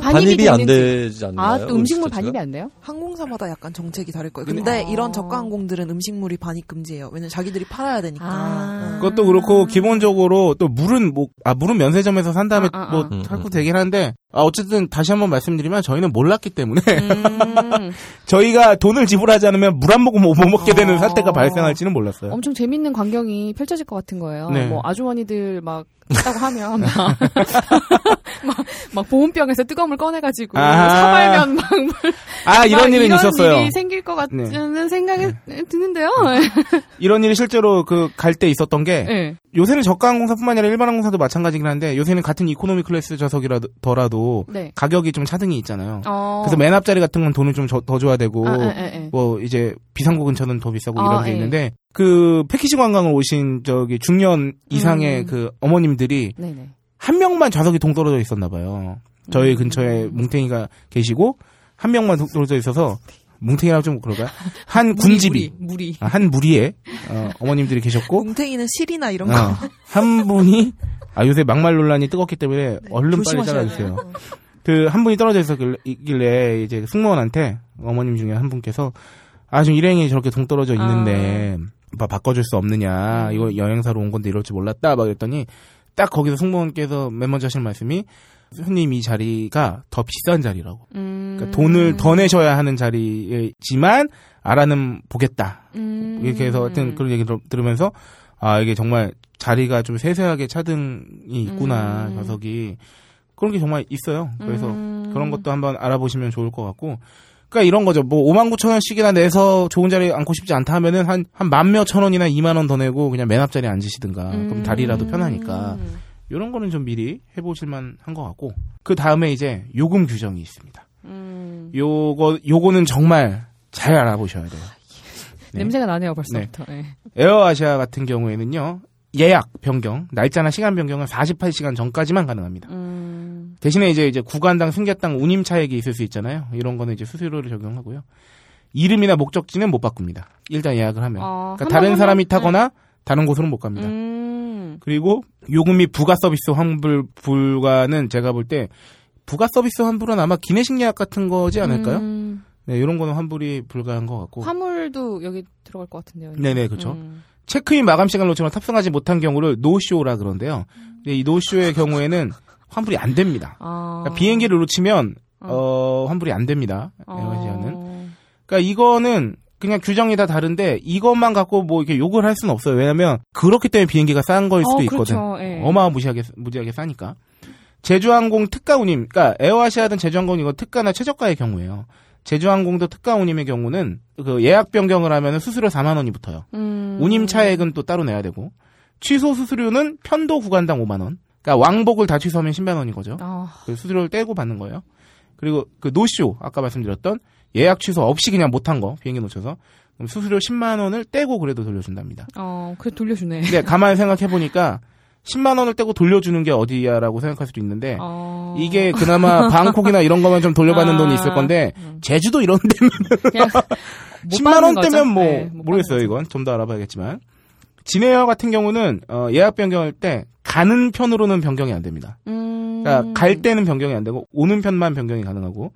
반입이 반입이 안. 되지 않나요? 아, 또 음식물? 반입이 안 돼요? 항공사마다 약간 정책이 다를 거예요. 근데- 아. 이런 저가 항공들은 음식물이 반입 금지예요. 왜냐면 자기들이 팔아야 되니까. 아. 응. 그것도 그렇고 기본적으로 또 물은 뭐 아 물은 면세점에서 산 다음에 아, 아, 뭐 아. 사고 되긴 한데 아 어쨌든 다시 한번 말씀드리면 저희는 몰랐기 때문에 음, (laughs) 저희가 돈을 지불하지 않으면 물 한 모금 못 먹게 되는 어. 사태가 발생할지는 몰랐어요. 엄청 재밌는 광경이 펼쳐질 것 같은 거예요. 네. 뭐 아주머니들 막 (laughs) 있다고 하면 막, (laughs) 막, 막 보온병에서 뜨거운 물 꺼내가지고 아. 사발면 막 물- 아 이런 막 일은 있었어요. 네. 일이 생길 것 같은 생각이 드는데요. 이런 일이 실제로 그 갈 때 있었던 게 네. 요새는 저가 항공사뿐만 아니라 일반 항공사도 마찬가지긴 한데 요새는 같은 이코노미 클래스 좌석이라더라도 네. 가격이 좀 차등이 있잖아요. 어. 그래서 맨 앞자리 같은 건 돈을 좀 더 줘야 되고 아, 예, 예, 예. 뭐 이제 비상구 근처는 더 비싸고 아, 이런 게 예. 있는데 그 패키지 관광을 오신 저기 중년 이상의 음. 그 어머님들이 네네. 한 명만 좌석이 동떨어져 있었나 봐요. 저희 음. 근처에 뭉탱이가 계시고 한 명만 동떨어져 있어서 뭉탱이라고 좀 그럴까요? 한 무리, 군집이 무리, 무리. 아, 한 무리에 어, 어머님들이 계셨고 뭉탱이는 실이나 이런 거. 어, 한 분이 아 요새 막말 논란이 뜨겁기 때문에 얼른 빨리 잘라주세요. 돼요. 그 한 분이 떨어져 있었길래 이제 승무원한테 어머님 중에 한 분께서 아 지금 일행이 저렇게 동떨어져 있는데 뭐 바꿔줄 수 없느냐 이거 여행사로 온 건데 이럴 줄 몰랐다 막 그랬더니 딱 거기서 승무원께서 맨 먼저 하신 말씀이 손님 이 자리가 더 비싼 자리라고 음. 그러니까 돈을 더 내셔야 하는 자리지만 알아는 보겠다 음. 이렇게 해서 하여튼 그런 얘기 들- 들으면서 아 이게 정말 자리가 좀 세세하게 차등이 있구나 음. 좌석이 그런 게 정말 있어요. 그래서 음. 그런 것도 한번 알아보시면 좋을 것 같고. 그러니까 이런 거죠. 뭐 5만 9천 원씩이나 내서 좋은 자리에 앉고 싶지 않다 하면은 한 한 만 몇 천 원이나 2만 원 더 내고 그냥 맨 앞자리에 앉으시든가. 그럼 음. 다리라도 편하니까. 이런 거는 좀 미리 해보실 만 한 것 같고. 그 다음에 이제 요금 규정이 있습니다. 음. 요거 요거는 정말 잘 알아보셔야 돼요. 네. (laughs) 냄새가 나네요 벌써부터. 네. 에어아시아 같은 경우에는요. 예약 변경, 날짜나 시간 변경은 48시간 전까지만 가능합니다. 음. 대신에 이제 이제 구간당 승객당 운임 차액이 있을 수 있잖아요. 이런 거는 이제 수수료를 적용하고요. 이름이나 목적지는 못 바꿉니다. 일단 예약을 하면. 어, 그러니까 한 다른 번, 사람이 타거나 다른 곳으로는 못 갑니다. 음. 그리고 요금 및 부가 서비스 환불 불가는 제가 볼 때 부가 서비스 환불은 아마 기내식 예약 같은 거지 않을까요? 음. 네, 이런 거는 환불이 불가한 것 같고. 화물도 여기 들어갈 것 같은데요. 네네, 그쵸. 음. 체크인 마감 시간을 놓치면 탑승하지 못한 경우를 노쇼라 그러는데요. 이 노쇼의 경우에는 환불이 안 됩니다. 아. 그러니까 비행기를 놓치면 어. 어, 환불이 안 됩니다. 어. 에어아시아는. 그러니까 이거는 그냥 규정이 다 다른데 이것만 갖고 뭐 이렇게 욕을 할 수는 없어요. 왜냐하면 그렇기 때문에 비행기가 싼 거일 수도 어, 있거든. 그렇죠. 예. 어마무시하게 무지하게 싸니까. 제주항공 특가 운임, 그러니까 에어아시아든 제주항공 이거 특가나 최저가의 경우예요. 제주항공도 특가 운임의 경우는 그 예약 변경을 하면 수수료 4만 원이 붙어요. 음. 운임 차액은 또 따로 내야 되고 취소 수수료는 편도 구간당 5만 원. 그러니까 왕복을 다 취소하면 10만 원인 거죠. 아. 그 수수료를 떼고 받는 거예요. 그리고 그 노쇼 아까 말씀드렸던 예약 취소 없이 그냥 못한 거 비행기 놓쳐서 수수료 10만 원을 떼고 그래도 돌려준답니다. 어, 그래 돌려주네. 근데 가만히 생각해 보니까 10만 원을 떼고 돌려주는 게 어디야라고 생각할 수도 있는데 어. 이게 그나마 (laughs) 방콕이나 이런 거면 좀 돌려받는 아. 돈이 있을 건데 음. 제주도 이런 데면 (laughs) 그냥 못 10만 받는 원. 떼면 뭐 네, 못 모르겠어요 이건 좀 더 알아봐야겠지만 진에어 같은 경우는 어, 예약 변경할 때 가는 편으로는 변경이 안 됩니다. 음. 그러니까 갈 때는 변경이 안 되고 오는 편만 변경이 가능하고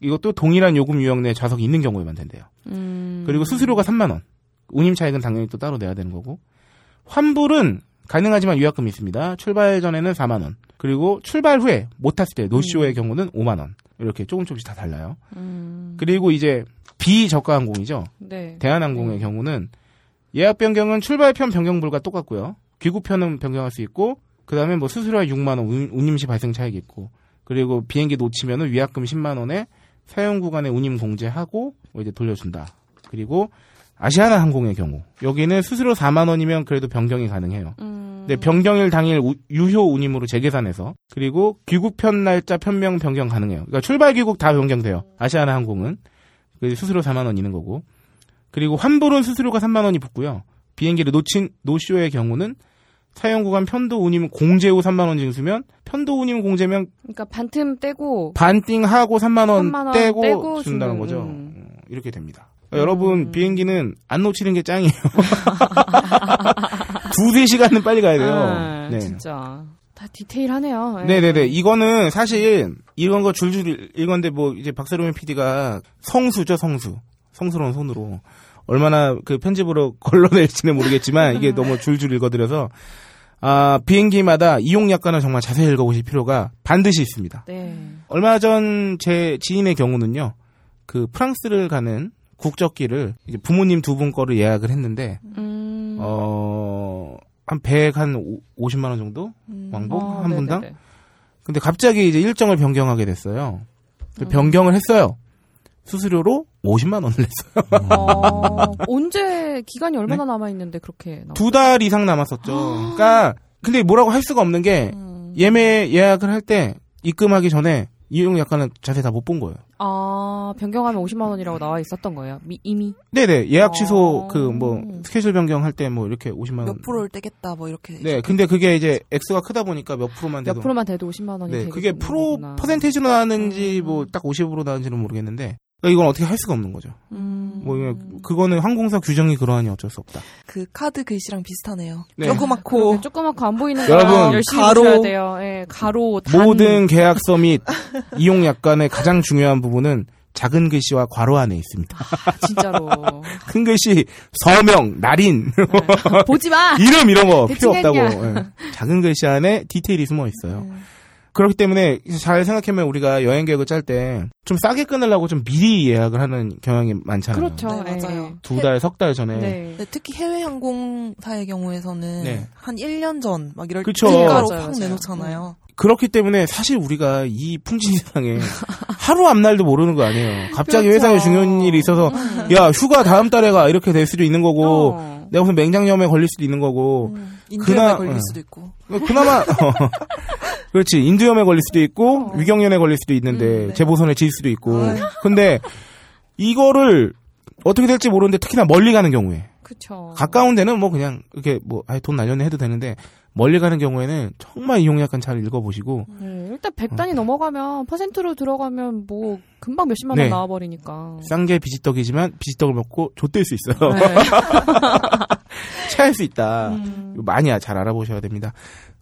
이것도 동일한 요금 유형 내 좌석이 있는 경우에만 된대요. 음. 그리고 수수료가 3만 원. 운임 차익은 당연히 또 따로 내야 되는 거고. 환불은 가능하지만 위약금이 있습니다. 출발 전에는 4만 원. 그리고 출발 후에 못 탔을 때 노쇼의 경우는 5만 원. 이렇게 조금 조금씩 다 달라요. 음. 그리고 이제 비저가 항공이죠. 네. 대한항공의 음. 경우는 예약 변경은 출발편 변경 불가 똑같고요. 귀국편은 변경할 수 있고 그다음에 뭐 수수료가 6만 원, 운- 운임 시 발생 차익이 있고 그리고 비행기 놓치면은 위약금 10만 원에 사용 구간에 운임 공제하고 뭐 이제 돌려준다. 그리고 아시아나 항공의 경우 여기는 수수료 4만 원이면 그래도 변경이 가능해요. 음. 근데 변경일 당일 우- 유효 운임으로 재계산해서 그리고 귀국편 날짜 편명 변경 가능해요. 그러니까 출발 귀국 다 변경돼요. 아시아나 항공은 그 수수료 4만 원 있는 거고 그리고 환불은 수수료가 3만 원이 붙고요. 비행기를 놓친 노쇼의 경우는 사용 구간 편도 운임 공제 후 3만 원 징수면 편도 운임 공제면 그러니까 반틈 떼고 반띵 하고 3만 원, 3만 원 떼고, 떼고 준다는 거죠. 음. 어, 이렇게 됩니다. 여러분 음. 비행기는 안 놓치는 게 짱이에요. (laughs) 두세 시간은 빨리 가야 돼요. 아, 네. 진짜 다 디테일하네요. 예. 네네 네. 이거는 사실 이런 거 줄줄 읽었는데 뭐 이제 박세롬 PD가 성수죠 성수. 성스러운 손으로 얼마나 그 편집으로 (laughs) 걸러낼지는 모르겠지만 이게 너무 줄줄 읽어드려서 아 비행기마다 이용 약관을 정말 자세히 읽어보실 필요가 반드시 있습니다. 네. 얼마 전 제 지인의 경우는요. 그 프랑스를 가는 국적기를 이제 부모님 두 분 거를 예약을 했는데 음. 어. 한 100, 한 50만 원 정도? 음. 왕복? 어, 한 분당? 네네네. 근데 갑자기 이제 일정을 변경하게 됐어요. 음. 변경을 했어요. 수수료로 50만 원을 냈어요. 어, 언제 기간이 얼마나 남아 있는데 그렇게? 네? 두달 이상 남았었죠. 그러니까 근데 뭐라고 할 수가 없는 게 음. 예매 예약을 할 때 입금하기 전에 이용 약관을 자세히 다 못 본 거예요. 아 변경하면 50만 원이라고 나와 있었던 거예요. 미, 이미. 네네 예약 취소 어. 그뭐 스케줄 변경할 때 뭐 이렇게 50만 원. 몇 프로를 떼겠다 뭐 이렇게. 네, 근데 그게 이제 액수가 크다 보니까 몇 프로만 몇 돼도 프로만 돼도 50만 원이 네, 그게 프로 거구나. 퍼센테이지로 나왔는지 음. 뭐딱 50으로 나왔는지는 모르겠는데 이건 어떻게 할 수가 없는 거죠. 음. 뭐 그거는 항공사 규정이 그러하니 어쩔 수 없다. 그 카드 글씨랑 비슷하네요. 네. 조그맣고 그러게 조그맣고 안 보이는 거 여러분, 열심히 가로. 보셔야 돼요. 예, 가로 단. 모든 계약서 및 이용 약관의 가장 중요한 부분은 작은 글씨와 괄호 안에 있습니다. 진짜로 (laughs) 큰 글씨 서명, 날인, 네. 보지 마. (laughs) 이름 이런 거 필요 없다고. 예. 작은 글씨 안에 디테일이 숨어 있어요. 음. 그렇기 때문에 잘 생각하면 우리가 여행 계획을 짤 때 좀 싸게 끊으려고 좀 미리 예약을 하는 경향이 많잖아요. 그렇죠. 네, 맞아요. 두 달, 석 달 전에. 네. 네, 특히 해외 항공사의 경우에서는 네. 한 1년 전 막 이럴. 때 가로 맞아요, 확. 내놓잖아요. 그렇기 때문에 사실 우리가 이 풍진 세상에 (laughs) 하루 앞날도 모르는 거 아니에요. 갑자기 그렇죠. 회사에 중요한 일이 있어서 야 휴가 다음 달에 가 이렇게 될 수도 있는 거고 어. 내가 무슨 맹장염에 걸릴 수도 있는 거고 음, 인두염에 그나- 걸릴 어. 수도 있고. 그나마 (laughs) 그렇지 인두염에 걸릴 수도 있고 어. 위경련에 걸릴 수도 있는데 음, 네. 재보선에 질 수도 있고 아유. 근데 이거를 어떻게 될지 모르는데 특히나 멀리 가는 경우에 그쵸. 가까운 데는 뭐 그냥 이렇게 뭐 아예 돈 날렸네 해도 되는데 멀리 가는 경우에는 정말 이용 약관 잘 읽어보시고 네, 일단 100단이 넘어가면 퍼센트로 들어가면 뭐 금방 몇십만 네. 원 나와버리니까. 싼 게 비지떡이지만 비지떡을 먹고 좆될 수 있어요. 네. (laughs) 체할 수 있다. 음. 이거 많이 잘 알아보셔야 됩니다.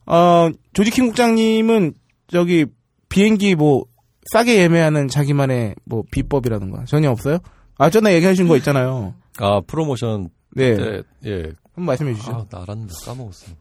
어, 조지킹 국장님은 저기 비행기 뭐 싸게 예매하는 자기만의 뭐 비법이라든가 전혀 없어요? 아, 전에 얘기하신 거 있잖아요. 아 프로모션 네. 때 예. 한번 말씀해 주시죠. 아, 나 알았는데 까먹었어.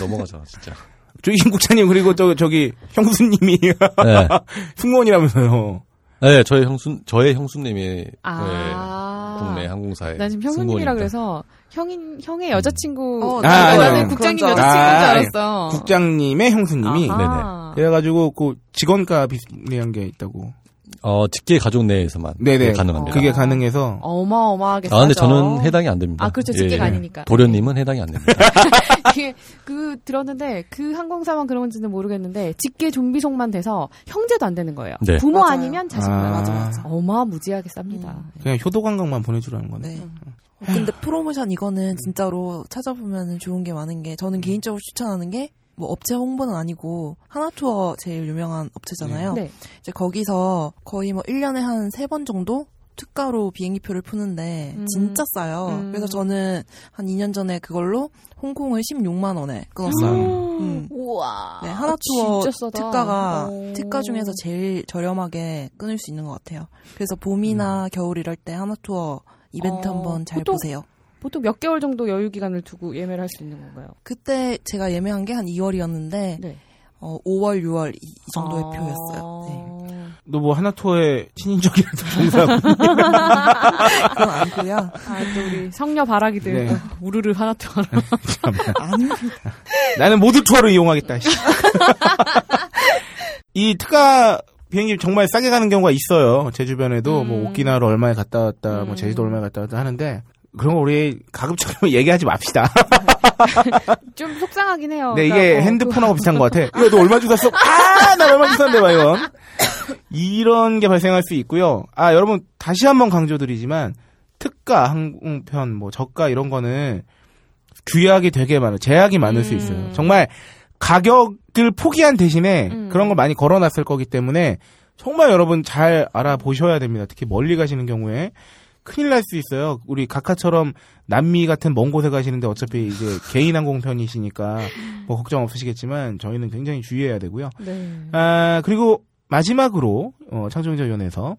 넘어가자, 진짜. (laughs) 조지킹 국장님 그리고 저 저기 형수님이 네. (laughs) 승무원이라면서요. 네, 저의 형수, 저의 형수님이 아. 네, 국내 항공사에. 난 지금 형수님이라 그래서 형인 형의 여자친구 어, 아, 나는 국장님 줄 여자친구인 줄 알았어. 알았어. 국장님의 형수님이 아하. 그래가지고 그 직원가 비슷한 게 있다고. 어, 직계 가족 내에서만. 네네. 네, 가능합니다. 그게 가능해서 어마어마하게 아, 근데 싸죠. 저는 해당이 안 됩니다. 아, 그렇죠. 직계가 예, 예. 아니니까. 도련님은 해당이 안 됩니다. (laughs) 이게 그 들었는데 그 항공사만 그런 건지는 모르겠는데 직계 좀비속만 돼서 형제도 안 되는 거예요. 네. 부모 맞아요. 아니면 자식 아. 맞아, 맞아. 어마무지하게 쌉니다. 그냥 효도 관광만 보내주라는 거네. 네. 어, 근데 프로모션 이거는 진짜로 찾아보면 좋은 게 많은 게 저는 개인적으로 추천하는 게 뭐 업체 홍보는 아니고 하나투어 제일 유명한 업체잖아요. 네. 이제 거기서 거의 뭐 1년에 한세번 정도 특가로 비행기표를 푸는데 음. 진짜 싸요. 음. 그래서 저는 한 2년 전에 그걸로 홍콩을 16만 원에 끊었어요. 음. 우와. 네, 하나투어 진짜 싸다. 특가가 오. 특가 중에서 제일 저렴하게 끊을 수 있는 것 같아요. 그래서 봄이나 겨울 이럴 때 하나투어 이벤트 어, 한번 잘 보통- 보세요. 보통 몇 개월 정도 여유 기간을 두고 예매를 할 수 있는 건가요? 그때 제가 예매한 게 한 2월이었는데 네. 어, 5월, 6월 이, 이 정도의 아. 표였어요. 네. 너뭐 하나투어의 친인적이라도 종사하고 그건 아니고요. 아, 또 우리 성녀 바라기들 네. 우르르 하나 또 하나. 아닙니다. 나는 모두 투어를 이용하겠다. 씨. (laughs) 이 특가 비행기 정말 싸게 가는 경우가 있어요. 제 주변에도 뭐 음. 오키나와를 얼마에 갔다 왔다, 뭐 음. 제주도 얼마에 갔다 왔다 하는데 그런 거 우리 가급적이면 (laughs) 얘기하지 맙시다. (laughs) 좀 속상하긴 해요. 네, 이게 그러니까 뭐 핸드폰하고 비슷한 것 같아. 이거 너 얼마 주고 샀어? 아, 나 얼마 주고 샀는데, 막 이런. 이런 게 발생할 수 있고요. 아, 여러분, 다시 한번 강조드리지만, 특가, 항공편, 뭐, 저가 이런 거는 규약이 되게 많아요. 제약이 많을 수 음. 있어요. 정말 가격을 포기한 대신에 음. 그런 걸 많이 걸어놨을 거기 때문에 정말 여러분 잘 알아보셔야 됩니다. 특히 멀리 가시는 경우에. 큰일 날 수 있어요. 우리 각하처럼 남미 같은 먼 곳에 가시는데 어차피 이제 개인 항공편이시니까 뭐 걱정 없으시겠지만 저희는 굉장히 주의해야 되고요. 네. 아, 그리고 마지막으로 어, 창조경제위원회에서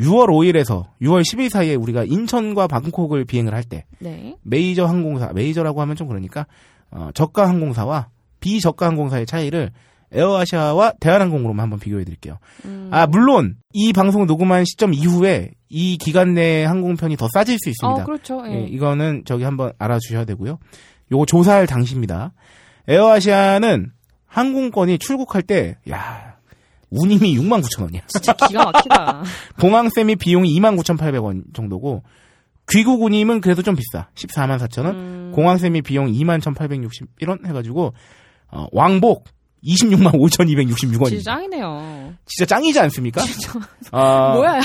6월 5일에서 6월 10일 사이에 우리가 인천과 방콕을 비행을 할때 네. 메이저 항공사, 메이저라고 하면 좀 그러니까 어, 저가 항공사와 비저가 항공사의 차이를 에어아시아와 대한항공으로만 한번 비교해 드릴게요. 음. 아, 물론 이 방송 녹음한 시점 이후에 이 기간 내에 항공편이 더 싸질 수 있습니다. 어, 그렇죠. 예. 예, 이거는 저기 한번 알아주셔야 되고요. 요거 조사할 당시입니다. 에어아시아는 항공권이 출국할 때, 야, 운임이 6만 9천 원이야. 진짜 기가 막히다. (laughs) 공항세 및 비용이 2만 9,800원 정도고, 귀국 운임은 그래도 좀 비싸. 14만 4천 원. 음. 공항세 및 비용 2만 1,861원 해가지고, 어, 왕복 26만 5,266원입니다. 진짜 짱이네요. 진짜 짱이지 않습니까? 아, (laughs) 뭐야?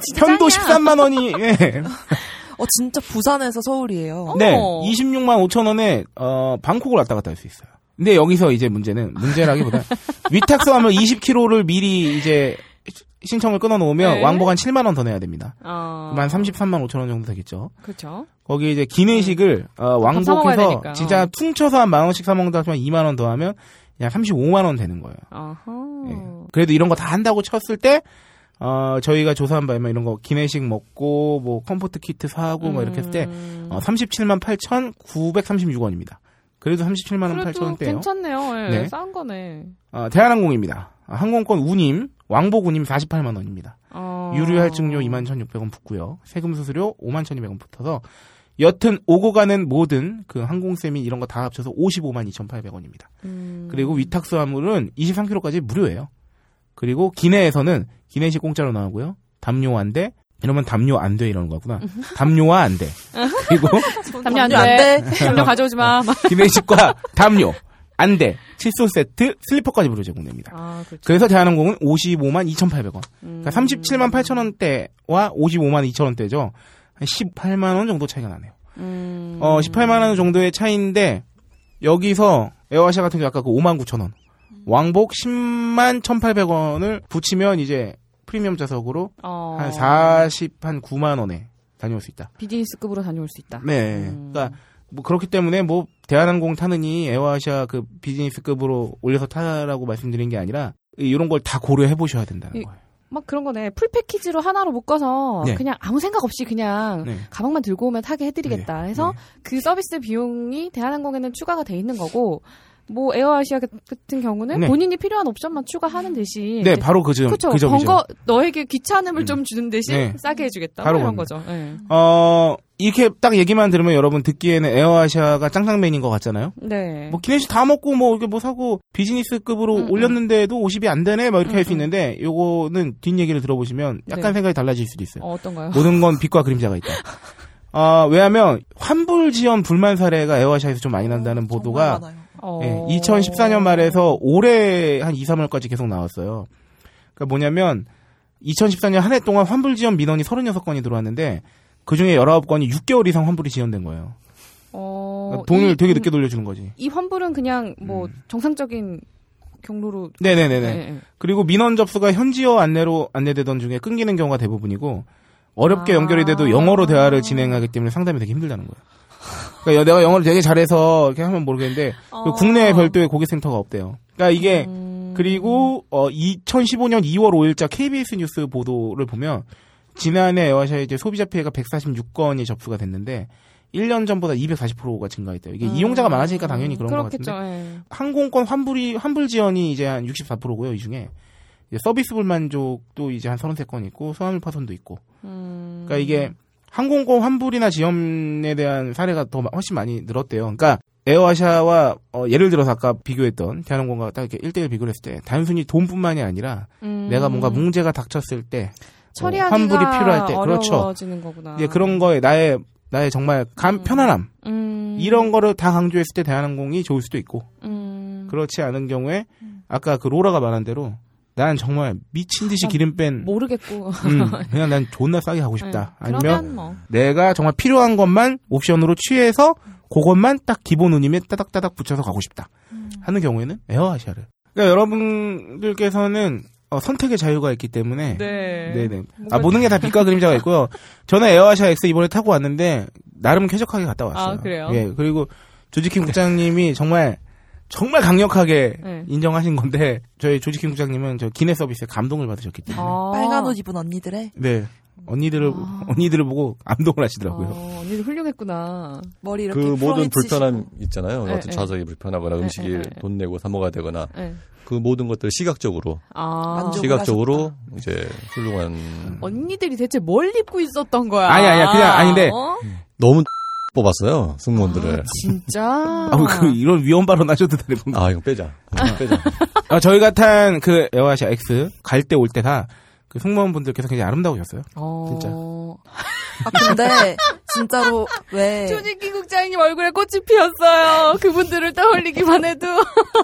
진짜 편도 짱이야. 13만 원이, (laughs) 예. 어, 진짜 부산에서 서울이에요. 네, 어머. 26만 5천 원에 어, 방콕을 왔다 갔다 할 수 있어요. 근데 여기서 이제 문제는 문제라기보다 (laughs) 위탁서 하면 20km를 미리 이제 시- 신청을 끊어 놓으면 네. 왕복 한 7만 원 더 내야 됩니다. 어. 한 33만 5천 원 정도 되겠죠. 그렇죠. 거기 이제 기내식을 어, 밥 사 먹어야 왕복해서. 진짜 어. 퉁쳐서 한 만 원씩 사 먹는다 하면 2만 원 더하면 그냥 35만 원 되는 거예요. 예. 그래도 이런 거 다 한다고 쳤을 때 어, 저희가 조사한 바에 면 이런 거 기내식 먹고 뭐 comfort kit 사고 뭐 이렇게 했을 때 음. 어, 37만 8,936원입니다. 그래도 37만 원 8천 그래도 원대요. 괜찮네요. 예, 네. 싼 거네. 어, 대한항공입니다. 아, 항공권 운임, 왕복 운임 48만 원입니다. 어. 유류 할증료 2만 1,600원 붙고요. 세금 수수료 5만 1,200원 붙어서 여튼 오고 가는 모든 그 항공세 및 이런 거 다 합쳐서 55만 2,800원입니다. 음. 그리고 위탁수 화물은 23km까지 무료예요. 그리고 기내에서는 기내식 공짜로 나오고요. 담요 안 돼. 이러면 담요 안 돼 이러는 거구나. (laughs) 담요와 안 돼. 그리고 (laughs) 담요 안 돼. 돼. (laughs) 담요 가져오지 마. 막. 기내식과 담요 안 돼. 칠소 세트 슬리퍼까지 무료 제공됩니다. 아, 그렇죠. 그래서 대한항공은 55만 2,800원. 음. 그러니까 37만 8천 원대와 55만 2천 원대죠. 한 18만 원 정도 차이가 나네요. 음. 어, 18만 원 정도의 차이인데 여기서 에어아시아 같은 경우 아까 그 5만 9천 원. 왕복 10만 1,800원을 붙이면 이제 프리미엄 좌석으로 어. 한 40, 한 9만 원에 다녀올 수 있다. 비즈니스급으로 다녀올 수 있다. 네. 음. 그러니까 뭐 그렇기 때문에 뭐 대한항공 타느니 에어아시아 그 비즈니스급으로 올려서 타라고 말씀드린 게 아니라 이런 걸 다 고려해 보셔야 된다는 이- 거예요. 막 그런 거네. full 패키지로 하나로 묶어서 네. 그냥 아무 생각 없이 그냥 네. 가방만 들고 오면 타게 해드리겠다 해서 그 서비스 비용이 대한항공에는 추가가 돼 있는 거고 뭐 에어아시아 같은 경우는 네. 본인이 필요한 옵션만 추가하는 대신 네, 바로 그 점, 그렇죠. 그 점이죠. 번거 너에게 귀찮음을 음. 좀 주는 대신 네. 싸게 해주겠다. 바로 뭐 이런 그겁니다. 거죠. 네. 어, 이렇게 딱 얘기만 들으면 여러분 듣기에는 에어아시아가 짱짱맨인 것 같잖아요. 네. 뭐 기내식 다 먹고 뭐 이렇게 뭐 사고 비즈니스급으로 음, 올렸는데도 50이 안 되네 막 이렇게 음, 할수 음. 있는데 요거는 뒷 얘기를 들어보시면 약간 네. 생각이 달라질 수도 있어요. 어, 어떤가요? 모든 건 빛과 그림자가 있다. (laughs) 아, 왜냐하면 환불 지연 불만 사례가 에어아시아에서 좀 많이 난다는 보도가. 어... 예, 2014년 말에서 올해 한 2, 3월까지 계속 나왔어요. 그러니까 뭐냐면 2014년 한 해 동안 환불 지연 민원이 36건이 들어왔는데 그 중에 19건이 6개월 이상 환불이 지연된 거예요. 어, 그러니까 돈을 이- 되게 늦게 돌려주는 거지. 이 환불은 그냥 뭐 음. 정상적인 경로로 네네네네. 예, 예. 그리고 민원 접수가 현지어 안내로 안내되던 중에 끊기는 경우가 대부분이고 어렵게 아. 연결이 돼도 영어로 대화를 진행하기 때문에 상담이 되게 힘들다는 거예요. 그러니까 내가 영어를 되게 잘해서 이렇게 하면 모르겠는데 그 어. 국내에 별도의 고객센터가 없대요. 그러니까 이게 음. 그리고 어 2015년 2월 5일자 KBS 뉴스 보도를 보면 지난해 에어아시아 이제 소비자 피해가 146건이 접수가 됐는데 1년 전보다 240%가 증가했대요. 이게 음. 이용자가 많아지니까 당연히 그런 것 그렇겠죠. 같은데 예. 항공권 환불이 환불 지연이 이제 한 64%고요. 이 중에 서비스 불만족도 이제 한 33건 있고 소화물 파손도 있고. 음. 그러니까 이게 항공권 환불이나 지연에 대한 사례가 더 훨씬 많이 늘었대요. 그러니까 에어아시아와 어, 예를 들어서 아까 비교했던 대한항공과 딱 이렇게 1대1 비교를 했을 때 단순히 돈뿐만이 아니라 음. 내가 뭔가 문제가 닥쳤을 때 처리하기가 환불이 필요할 때, 그렇죠. 어려워지는 거구나. 이제 그런 거에 나의 나의 정말 감, 음. 편안함 음. 이런 거를 다 강조했을 때 대한항공이 좋을 수도 있고 음. 그렇지 않은 경우에 아까 그 로라가 말한 대로 난 정말 미친 듯이 어, 기름 뺀 모르겠고. 음, 그냥 난 존나 싸게 가고 싶다. 네. 아니면 뭐. 내가 정말 필요한 것만 옵션으로 취해서 그것만 딱 기본 운임에 따닥따닥 붙여서 가고 싶다. 하는 경우에는 에어아시아를. 그러니까 여러분들께서는 어, 선택의 자유가 있기 때문에 네. 네네. 아, 모든 게 다 (laughs) 빛과 그림자가 있고요. 저는 에어아시아 X 이번에 타고 왔는데, 나름 쾌적하게 갔다 왔어요. 아, 그래요? 예, 그리고 조지킴 국장님이 정말, 정말 강력하게 네. 인정하신 건데, 저희 조지킴 국장님은 저 기내 서비스에 감동을 받으셨기 때문에. 아. 빨간 옷 입은 언니들의 네. 언니들을, 아. 언니들을 보고 감동을 하시더라고요. 어, 언니들 훌륭했구나. 머리 이렇게 그 모든. 불편함 있잖아요. 네, 어떤 네. 좌석이 불편하거나 네, 음식이 네, 네. 돈 내고 사 먹어야 되거나 네. 그 모든 것들 시각적으로 아. 시각적으로 이제 훌륭한 언니들이 대체 뭘 입고 있었던 거야? 아니, 아니야. 그냥 아닌데. 어? 너무 (laughs) 뽑았어요 승무원들을. 아, 진짜. (laughs) 아, 그, 이런 위험 발언 하셔도 되는 건가? 아 이거 빼자. 이거 빼자. 아, 저희가 탄 그 에어아시아 X, 갈 때 올 때 다, 그 승무원분들께서 굉장히 아름다우셨어요. 어... 진짜. (laughs) 아 근데 진짜로 왜 조직기 국장님 얼굴에 꽃이 피었어요. 그분들을 떠올리기만 해도.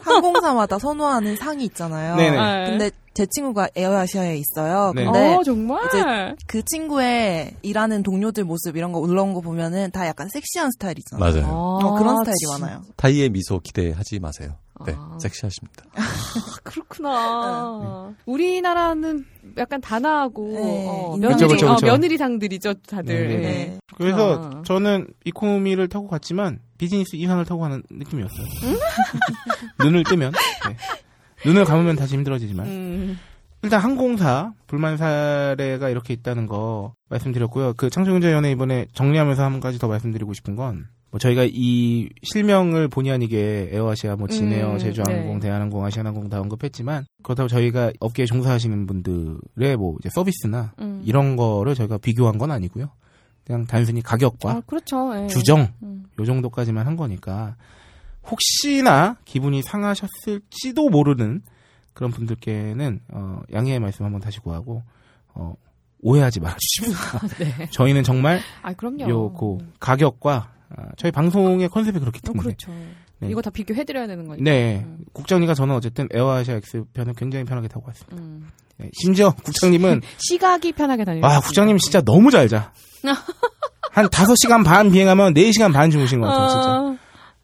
항공사마다 선호하는 상이 있잖아요. 네네. 근데 제 친구가 에어아시아에 있어요. 네. 근데 어, 정말? 이제 그 친구의 일하는 동료들 모습 이런 거 올라온 거 보면은 다 약간 섹시한 스타일이잖아요. 맞아요. 어, 그런 스타일이 진- 많아요. 타이의 미소 기대하지 마세요. 네, 아. 섹시하십니다. (laughs) 그렇구나. 우리나라는 약간 단아하고 네, 어. 며느리, 그쵸, 그쵸, 그쵸. 어, 며느리상들이죠, 다들. 네, 네, 예. 네. 그래서. 저는 이코노미를 타고 갔지만 비즈니스 이상을 타고 가는 느낌이었어요. (laughs) 눈을 뜨면 네. 눈을 감으면 다시 힘들어지지만 음. 일단 항공사 불만 사례가 이렇게 있다는 거 말씀드렸고요. 그 창조경제위원회 이번에 정리하면서 한 가지 더 말씀드리고 싶은 건. 뭐 저희가 이 실명을 본의 아니게 에어아시아, 뭐 진에어, 음, 제주항공, 네. 대한항공, 아시아나항공 다 언급했지만 그렇다고 저희가 업계에 종사하시는 분들의 뭐 이제 서비스나 음. 이런 거를 저희가 비교한 건 아니고요. 그냥 단순히 가격과 아, 그렇죠. 예. 규정 음. 요 정도까지만 한 거니까 혹시나 기분이 상하셨을지도 모르는 그런 분들께는 어, 양해의 말씀 한번 다시 구하고 어, 오해하지 말아주십시오. (laughs) 네. 저희는 정말 아, 그럼요. 요 그 가격과 아, 저희 방송의 컨셉이 그렇기 어, 때문에 그렇죠. 네. 이거 다 비교해드려야 되는 거니까. 네 음. 국장님과 저는 어쨌든 에어아시아 X 편을 굉장히 편하게 타고 왔습니다. 음. 네, 심지어 국장님은 (laughs) 시각이 편하게 다니는. 아 국장님 진짜 너무 잘 자. (laughs) 한 5시간 반 비행하면 4시간 반 주무신 것 같아요, 진짜.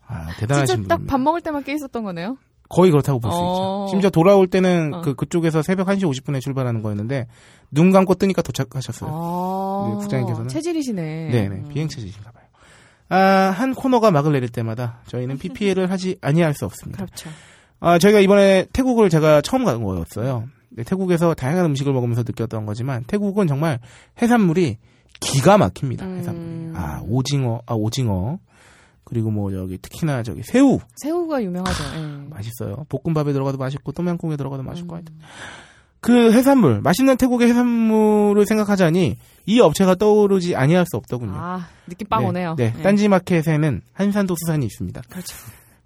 아, 대단하신 진짜 분. 딱밥 먹을 때만 깨 있었던 거네요. 거의 그렇다고 볼수 어. 있죠. 심지어 돌아올 때는 어. 그 그쪽에서 새벽 1시 50분에 출발하는 거였는데 눈 감고 뜨니까 도착하셨어요. 아, 네, 국장님께서는. 체질이시네. 네, 네. 음. 비행체제이신가 봐요. 아, 한 코너가 막을 내릴 때마다 저희는 PPL을 하지 아니할 수 없습니다. 그렇죠. 아, 저희가 이번에 태국을 제가 처음 간 거였어요. 네, 태국에서 다양한 음식을 먹으면서 느꼈던 거지만 태국은 정말 해산물이 기가 막힙니다. 음. 해산물이. 아, 오징어, 아, 오징어. 그리고 뭐 저기 특히나 저기 새우 새우가 유명하죠. 예. 맛있어요. 볶음밥에 들어가도 맛있고ต้ม양꿍에 들어가도 맛있고 음. 하여튼. 그 해산물, 맛있는 태국의 해산물을 생각하자니 이 업체가 떠오르지 아니할 수 없더군요. 아, 느낌 빵 네, 오네요. 네, 예. 딴지마켓에는 한산도 수산이 있습니다. 그렇죠.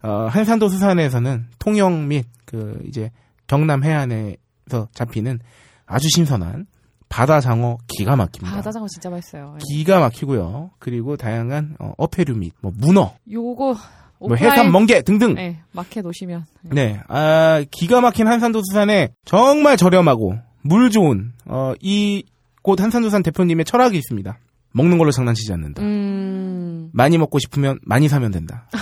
어, 한산도 수산에서는 통영 및 그 이제 경남 해안에서 잡히는 아주 신선한 바다 장어 기가 막힙니다. 바다장어 진짜 맛있어요. 예. 기가 막히고요. 그리고 다양한 어, 어패류 및 뭐 문어, 요거 뭐 해삼 멍게 등등. 네. 네, 마켓 오시면 예. 아 기가 막힌 한산도 수산에 정말 저렴하고 물 좋은 어, 이곳 한산도 수산 대표님의 철학이 있습니다. 먹는 걸로 장난치지 않는다. 음. 많이 먹고 싶으면 많이 사면 된다. (laughs)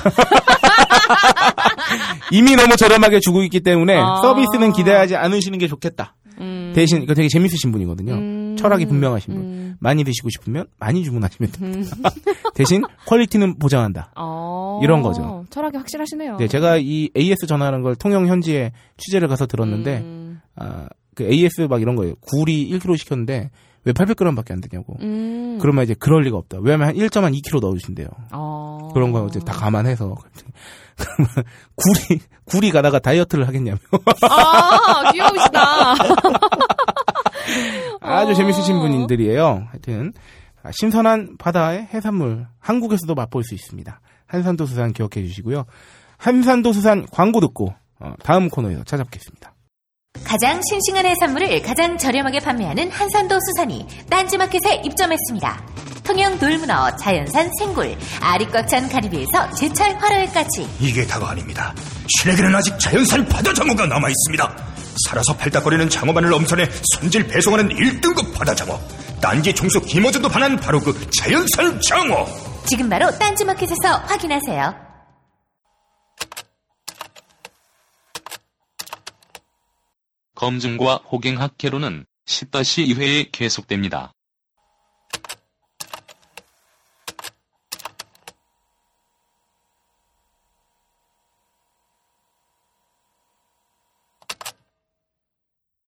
이미 너무 저렴하게 주고 있기 때문에 아. 서비스는 기대하지 않으시는 게 좋겠다. 음. 대신 이거 되게 재밌으신 분이거든요. 음. 철학이 분명하신 분. 음. 많이 드시고 싶으면 많이 주문하시면 됩니다. 음. (laughs) 대신 퀄리티는 보장한다. 어. 이런 거죠. 철학이 확실하시네요. 네, 제가 이 AS 전화하는 걸 통영 현지에 취재를 가서 들었는데 음. 아, 그 AS 막 이런 거예요. 굴이 1kg 시켰는데 왜 800g밖에 안 되냐고. 음. 그러면 이제 그럴 리가 없다. 왜냐면 한 1.2kg 넣어주신대요. 어. 그런 거 이제 다 감안해서 그러면 굴이 굴이 가다가 다이어트를 하겠냐며 아, 귀여우시다. (laughs) 아주 어. 재밌으신 분들이에요. 하여튼 아, 신선한 바다의 해산물 한국에서도 맛볼 수 있습니다. 한산도 수산 기억해 주시고요. 한산도 수산 광고 듣고 어, 다음 코너에서 찾아뵙겠습니다. 가장 싱싱한 해산물을 가장 저렴하게 판매하는 한산도 수산이 딴지마켓에 입점했습니다. 통영 돌문어, 자연산 생굴, 알이 꽉 찬 가리비에서 제철 화로회까지 이게 다가 아닙니다. 신에게는 아직 자연산 바다 장어가 남아 있습니다. 살아서 팔딱거리는 장어만을 엄선해 손질 배송하는 1등급 바다 장어. 딴지 총수 김어준도 반한 바로 그 자연산 장어. 지금 바로 딴지마켓에서 확인하세요. 검증과 호갱학회로는 10-2회에 계속됩니다.